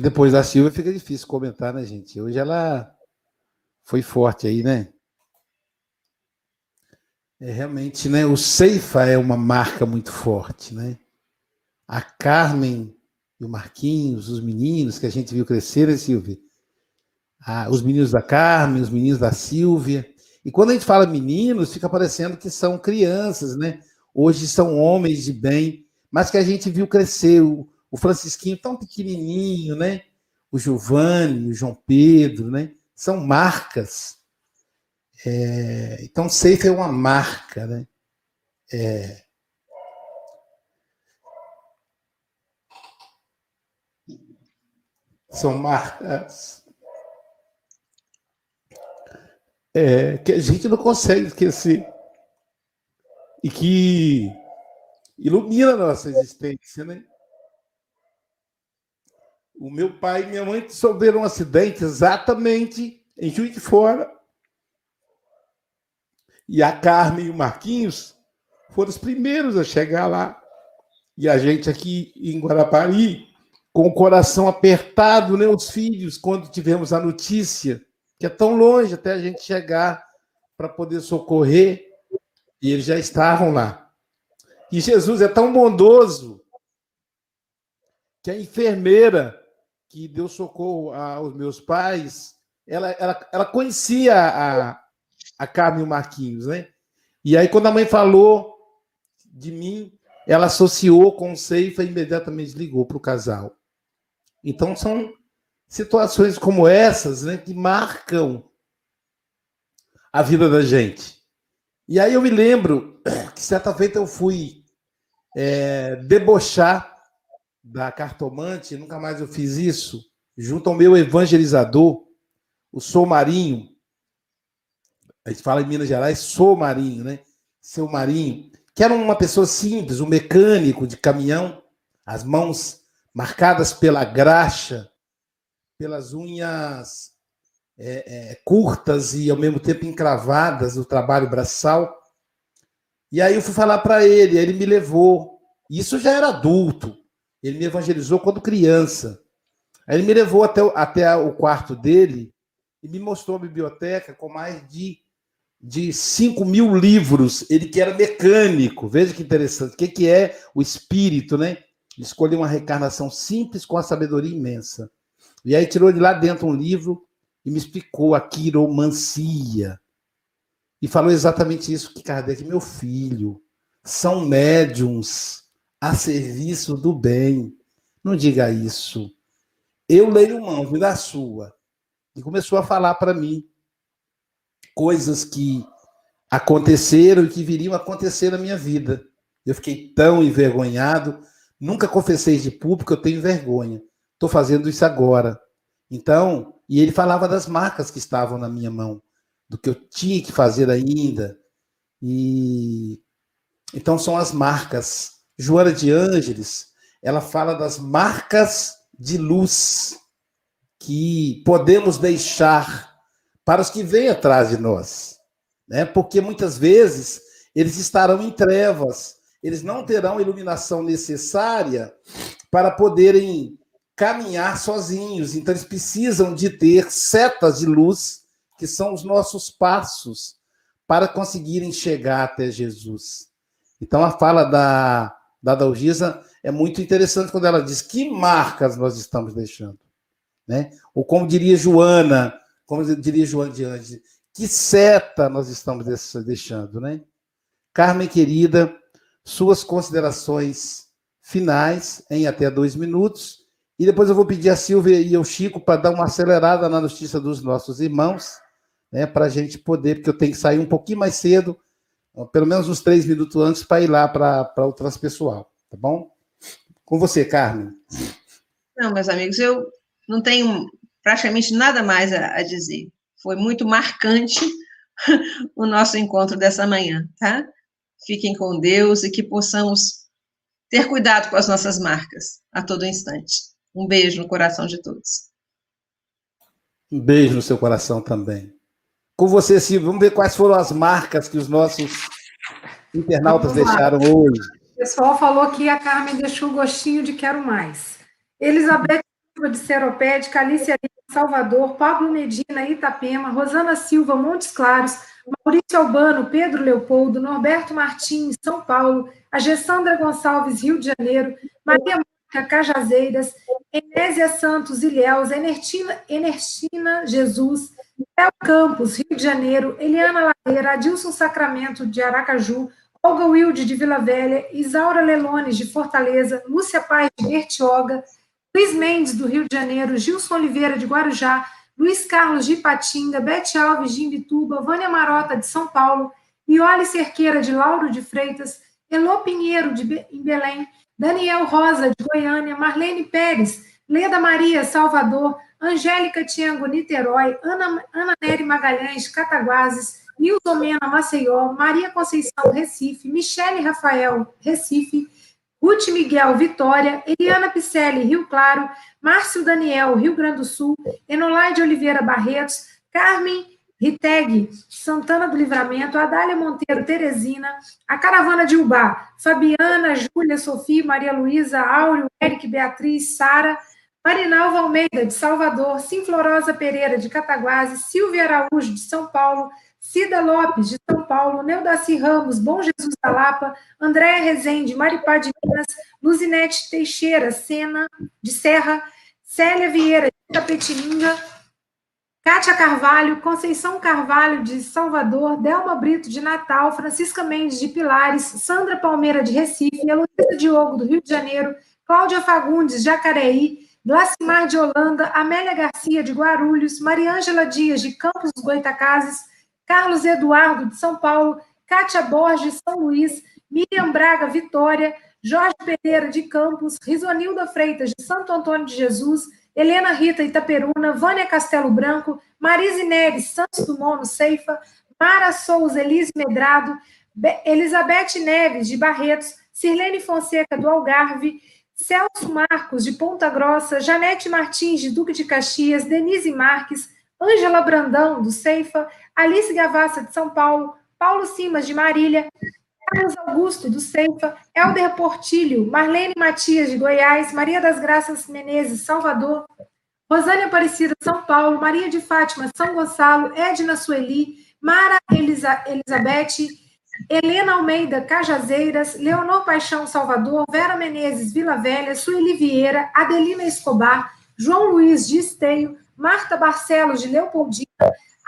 [SPEAKER 1] Depois da Silvia fica difícil comentar, né, gente? Hoje ela foi forte aí, né? É, realmente, né? O Ceifa é uma marca muito forte, né? A Carmen e o Marquinhos, os meninos que a gente viu crescer, né, Silvia? Ah, os meninos da Carmen, os meninos da Silvia. E quando a gente fala meninos, fica parecendo que são crianças, né? Hoje são homens de bem, mas que a gente viu crescer. O, o Francisquinho tão pequenininho, né? O Giovanni, o João Pedro, né? São marcas é, então, safe é uma marca, né? É, são marcas é, que a gente não consegue esquecer e que ilumina a nossa existência, né? O meu pai e minha mãe sofreram um acidente exatamente em Juiz de Fora e a Carmen e o Marquinhos foram os primeiros a chegar lá. E a gente aqui em Guarapari, com o coração apertado, né, os filhos, quando tivemos a notícia, que é tão longe até a gente chegar para poder socorrer, e eles já estavam lá. E Jesus é tão bondoso que a enfermeira que deu socorro aos meus pais, ela, ela, ela conhecia a, a Carmen e o Marquinhos, né? E aí, quando a mãe falou de mim, ela associou com o Ceifa e imediatamente ligou para o casal. Então, são situações como essas né, que marcam a vida da gente. E aí eu me lembro que certa feita eu fui é, debochar da cartomante, nunca mais eu fiz isso, junto ao meu evangelizador, o Sou Marinho, a gente fala em Minas Gerais, sou Marinho, né? Seu Marinho, que era uma pessoa simples, um mecânico de caminhão, as mãos marcadas pela graxa, pelas unhas é, é, curtas e ao mesmo tempo encravadas do trabalho braçal. E aí eu fui falar para ele, ele me levou. Isso já era adulto. Ele me evangelizou quando criança. Aí ele me levou até, até o quarto dele e me mostrou a biblioteca com mais de de 5 mil livros, ele que era mecânico. Veja que interessante. O que, que é o espírito, né? Escolheu uma reencarnação simples com a sabedoria imensa. E aí tirou de lá dentro um livro e me explicou a quiromancia. E falou exatamente isso que Kardec, meu filho, são médiums a serviço do bem. Não diga isso. Eu leio mão, da sua. E começou a falar para mim coisas que aconteceram e que viriam acontecer na minha vida. Eu fiquei tão envergonhado, nunca confessei de público, eu tenho vergonha. Estou fazendo isso agora. Então, e ele falava das marcas que estavam na minha mão, do que eu tinha que fazer ainda. E então são as marcas. Joana de Ângeles, ela fala das marcas de luz que podemos deixar para os que vêm atrás de nós, né? Porque muitas vezes eles estarão em trevas, eles não terão a iluminação necessária para poderem caminhar sozinhos. Então, eles precisam de ter setas de luz, que são os nossos passos, para conseguirem chegar até Jesus. Então, a fala da, da Dalgisa é muito interessante quando ela diz que marcas nós estamos deixando. Né? Ou como diria Joana, como diria Joana de Andes, que seta nós estamos deixando, né? Carmen, querida, suas considerações finais em até dois minutos. E depois eu vou pedir a Silvia e ao Chico para dar uma acelerada na notícia dos nossos irmãos, né, para a gente poder, porque eu tenho que sair um pouquinho mais cedo, pelo menos uns três minutos antes, para ir lá para o transpessoal, tá bom? Com você, Carmen.
[SPEAKER 6] Não, meus amigos, eu não tenho praticamente nada mais a, a dizer. Foi muito marcante <laughs> o nosso encontro dessa manhã, tá? Fiquem com Deus e que possamos ter cuidado com as nossas marcas a todo instante. Um beijo no coração de todos.
[SPEAKER 1] Um beijo no seu coração também. Com você, Silvio, vamos ver quais foram as marcas que os nossos internautas deixaram hoje.
[SPEAKER 4] O pessoal falou que a Carmen deixou o gostinho de quero mais. Elizabeth de Seropédica, Alicia Salvador, Pablo Medina, Itapema, Rosana Silva, Montes Claros, Maurício Albano, Pedro Leopoldo, Norberto Martins, São Paulo, a Gessandra Gonçalves, Rio de Janeiro, Maria Mônica, Cajazeiras, Enésia Santos, Ilhéus, Enertina, Enertina Jesus, Léo Campos, Rio de Janeiro, Eliana Ladeira, Adilson Sacramento, de Aracaju, Olga Wilde, de Vila Velha, Isaura Lelones, de Fortaleza, Lúcia Paz, de Bertioga, Luiz Mendes, do Rio de Janeiro, Gilson Oliveira, de Guarujá, Luiz Carlos de Ipatinga, Bete Alves de Imbituba, Vânia Marota de São Paulo, Iole Cerqueira de Lauro de Freitas, Elô Pinheiro de Be em Belém, Daniel Rosa de Goiânia, Marlene Pérez, Leda Maria Salvador, Angélica Tiango Niterói, Ana, Ana Nery Magalhães Cataguases, Nilson Mena Maceió, Maria Conceição Recife, Michele Rafael Recife, Ruth Miguel, Vitória, Eliana Picelli, Rio Claro, Márcio Daniel, Rio Grande do Sul, Enolaide Oliveira Barretos, Carmen Riteg, Santana do Livramento, Adália Monteiro, Teresina, a Caravana de Ubá, Fabiana, Júlia, Sofia, Maria Luísa, Áureo, Eric, Beatriz, Sara, Marinalva Almeida, de Salvador, Simflorosa Pereira, de Cataguases, Silvia Araújo, de São Paulo, Cida Lopes, de São Paulo, Neudaci Ramos, Bom Jesus da Lapa, Andréa Rezende, Maripá de Minas, Luzinete Teixeira, Sena, de Serra, Célia Vieira, de Tapetininga, Kátia Carvalho, Conceição Carvalho, de Salvador, Delma Brito, de Natal, Francisca Mendes, de Pilares, Sandra Palmeira, de Recife, Heloísa Diogo, do Rio de Janeiro, Cláudia Fagundes, de Jacareí, Glacimar de Holanda, Amélia Garcia, de Guarulhos, Mariângela Dias, de Campos dos Goitacazes, Carlos Eduardo, de São Paulo, Kátia Borges, São Luís, Miriam Braga, Vitória, Jorge Pereira, de Campos, Risonilda Freitas, de Santo Antônio de Jesus, Helena Rita, Itaperuna, Vânia Castelo Branco, Marise Neres, Santos Dumont, no Ceifa, Mara Souza, Elise Medrado, Elizabeth Neves, de Barretos, Sirlene Fonseca, do Algarve, Celso Marcos, de Ponta Grossa, Janete Martins, de Duque de Caxias, Denise Marques, Ângela Brandão, do Ceifa, Alice Gavassa, de São Paulo, Paulo Simas, de Marília, Carlos Augusto, do Ceifa, Helder Portilho, Marlene Matias, de Goiás, Maria das Graças Menezes, Salvador, Rosânia Aparecida, São Paulo, Maria de Fátima, São Gonçalo, Edna Sueli, Mara Elisa, Elizabeth, Helena Almeida, Cajazeiras, Leonor Paixão, Salvador, Vera Menezes, Vila Velha, Sueli Vieira, Adelina Escobar, João Luiz de Esteio, Marta Barcelos, de Leopoldina,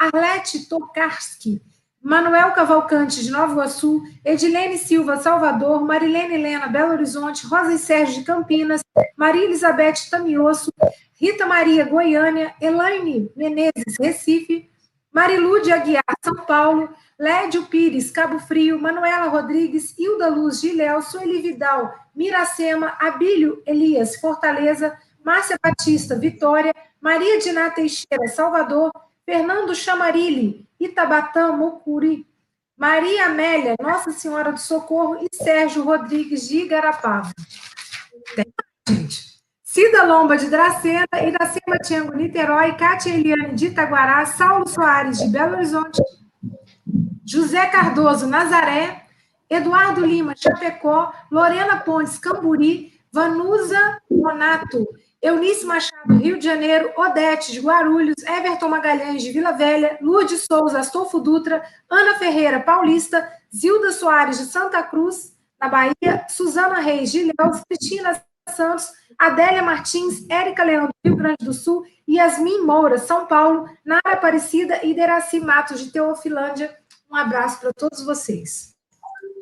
[SPEAKER 4] Arlete Tokarski, Manuel Cavalcante, de Nova Iguaçu, Edilene Silva, Salvador, Marilene Helena, Belo Horizonte, Rosa e Sérgio de Campinas, Maria Elizabeth Tamioso, Rita Maria, Goiânia, Elaine Menezes, Recife, Marilu de Aguiar, São Paulo, Lédio Pires, Cabo Frio, Manuela Rodrigues, Hilda Luz, Giléu, Sueli Vidal, Miracema, Abílio Elias, Fortaleza, Márcia Batista, Vitória, Maria Diná Teixeira, Salvador, Fernando Chamarilli, Itabatã, Mocuri, Maria Amélia, Nossa Senhora do Socorro e Sérgio Rodrigues de Igarapava. Tem gente. Cida Lomba de Dracena, Iracema Tiango, Niterói, Cátia Eliane de Itaguará, Saulo Soares de Belo Horizonte, José Cardoso, Nazaré, Eduardo Lima, Chapecó, Lorena Pontes, Camburi, Vanusa Monato, Eunice Machado, Rio de Janeiro, Odete de Guarulhos, Everton Magalhães de Vila Velha, Lourdes Souza, Astolfo Dutra, Ana Ferreira, Paulista, Zilda Soares de Santa Cruz, na Bahia, Suzana Reis de Ilhéus, Cristina Santos, Adélia Martins, Érica Leão do Rio Grande do Sul, Yasmin Moura, São Paulo, Nara Aparecida e Deraci Matos de Teofilândia. Um abraço para todos vocês.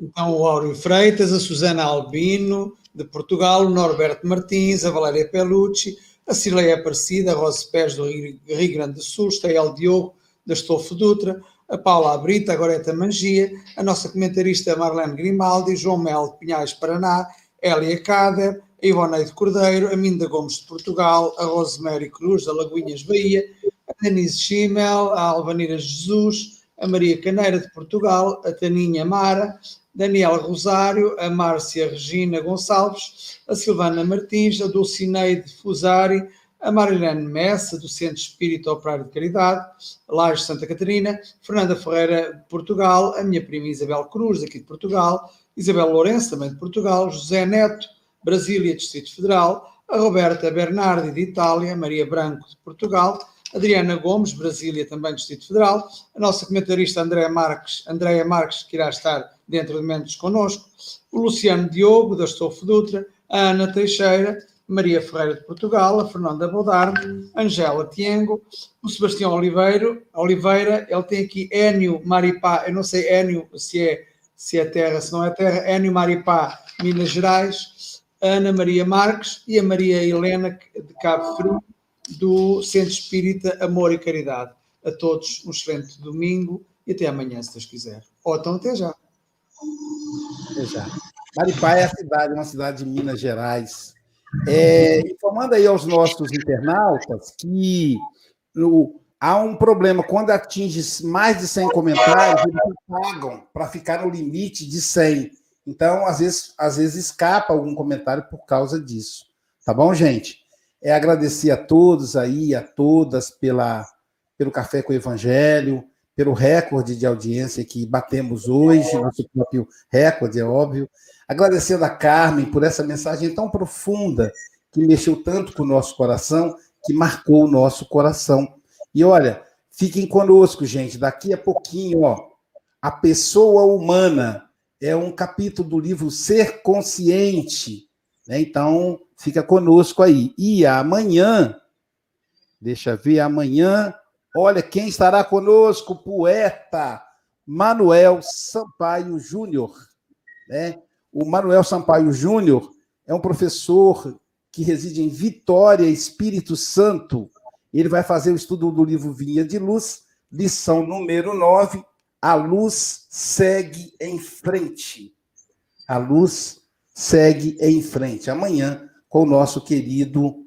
[SPEAKER 3] Então, o Áureo Freitas, a Susana Albino, de Portugal, o Norberto Martins, a Valéria Pelucci, a Cileia Aparecida, a Rose Pérez do Rio, Rio Grande do Sul, Estael Diogo, da Estofo Dutra, a Paula Abrita, a Goreta Mangia, a nossa comentarista Marlene Grimaldi, João Melo de Pinhais, Paraná, Elia Cader, a Ivoneide Cordeiro, a Minda Gomes de Portugal, a Rosemary Cruz, da Lagoinhas Bahia, a Denise Schimmel, a Alvanira Jesus, a Maria Caneira de Portugal, a Taninha Mara, Daniela Rosário, a Márcia Regina Gonçalves, a Silvana Martins, a Dulcineide Fusari, a Marilene Messa, do Centro Espírito Operário de Caridade, Laje Santa Catarina, Fernanda Ferreira de Portugal, a minha prima Isabel Cruz, aqui de Portugal, Isabel Lourenço, também de Portugal, José Neto, Brasília, Distrito Federal, a Roberta Bernardi, de Itália, Maria Branco, de Portugal, Adriana Gomes, Brasília, também Distrito Federal, a nossa comentarista Andréa Marques, Andréa Marques, que irá estar dentro de momentos connosco, o Luciano Diogo, da Estofo Dutra, a Ana Teixeira, Maria Ferreira de Portugal, a Fernanda Bodarme, Angela Tiengo, o Sebastião Oliveiro, Oliveira, ele tem aqui Énio Maripá, eu não sei Énio se é, se é terra, se não é terra, Énio Maripá, Minas Gerais, Ana Maria Marques e a Maria Helena de Cabo Frio, do Centro Espírita Amor e Caridade. A todos um excelente domingo e até amanhã, se Deus quiser. Ou então até já.
[SPEAKER 1] Até já. Maripá é a cidade, uma cidade de Minas Gerais. É, informando aí aos nossos internautas que no, há um problema. Quando atinge mais de 100 comentários, eles pagam para ficar no limite de 100. Então, às vezes, às vezes escapa algum comentário por causa disso. Tá bom, gente? É agradecer a todos aí, a todas pela, pelo Café com o Evangelho, pelo recorde de audiência que batemos hoje, nosso próprio recorde, é óbvio. Agradecendo a Carmen por essa mensagem tão profunda, que mexeu tanto com o nosso coração, que marcou o nosso coração. E olha, fiquem conosco, gente, daqui a pouquinho, ó, a pessoa humana é um capítulo do livro Ser Consciente. Né? Então, fica conosco aí. E amanhã, deixa ver, amanhã, olha quem estará conosco, poeta Manuel Sampaio Júnior. Né? O Manuel Sampaio Júnior é um professor que reside em Vitória, Espírito Santo. Ele vai fazer o estudo do livro Vinha de Luz, lição número 9, a luz segue em frente. A luz segue em frente. Amanhã, com o nosso querido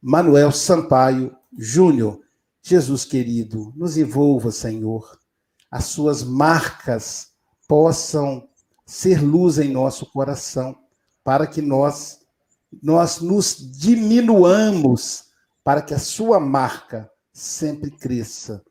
[SPEAKER 1] Manuel Sampaio Júnior. Jesus querido, nos envolva, Senhor. As suas marcas possam ser luz em nosso coração, para que nós nós nos diminuamos, para que a sua marca sempre cresça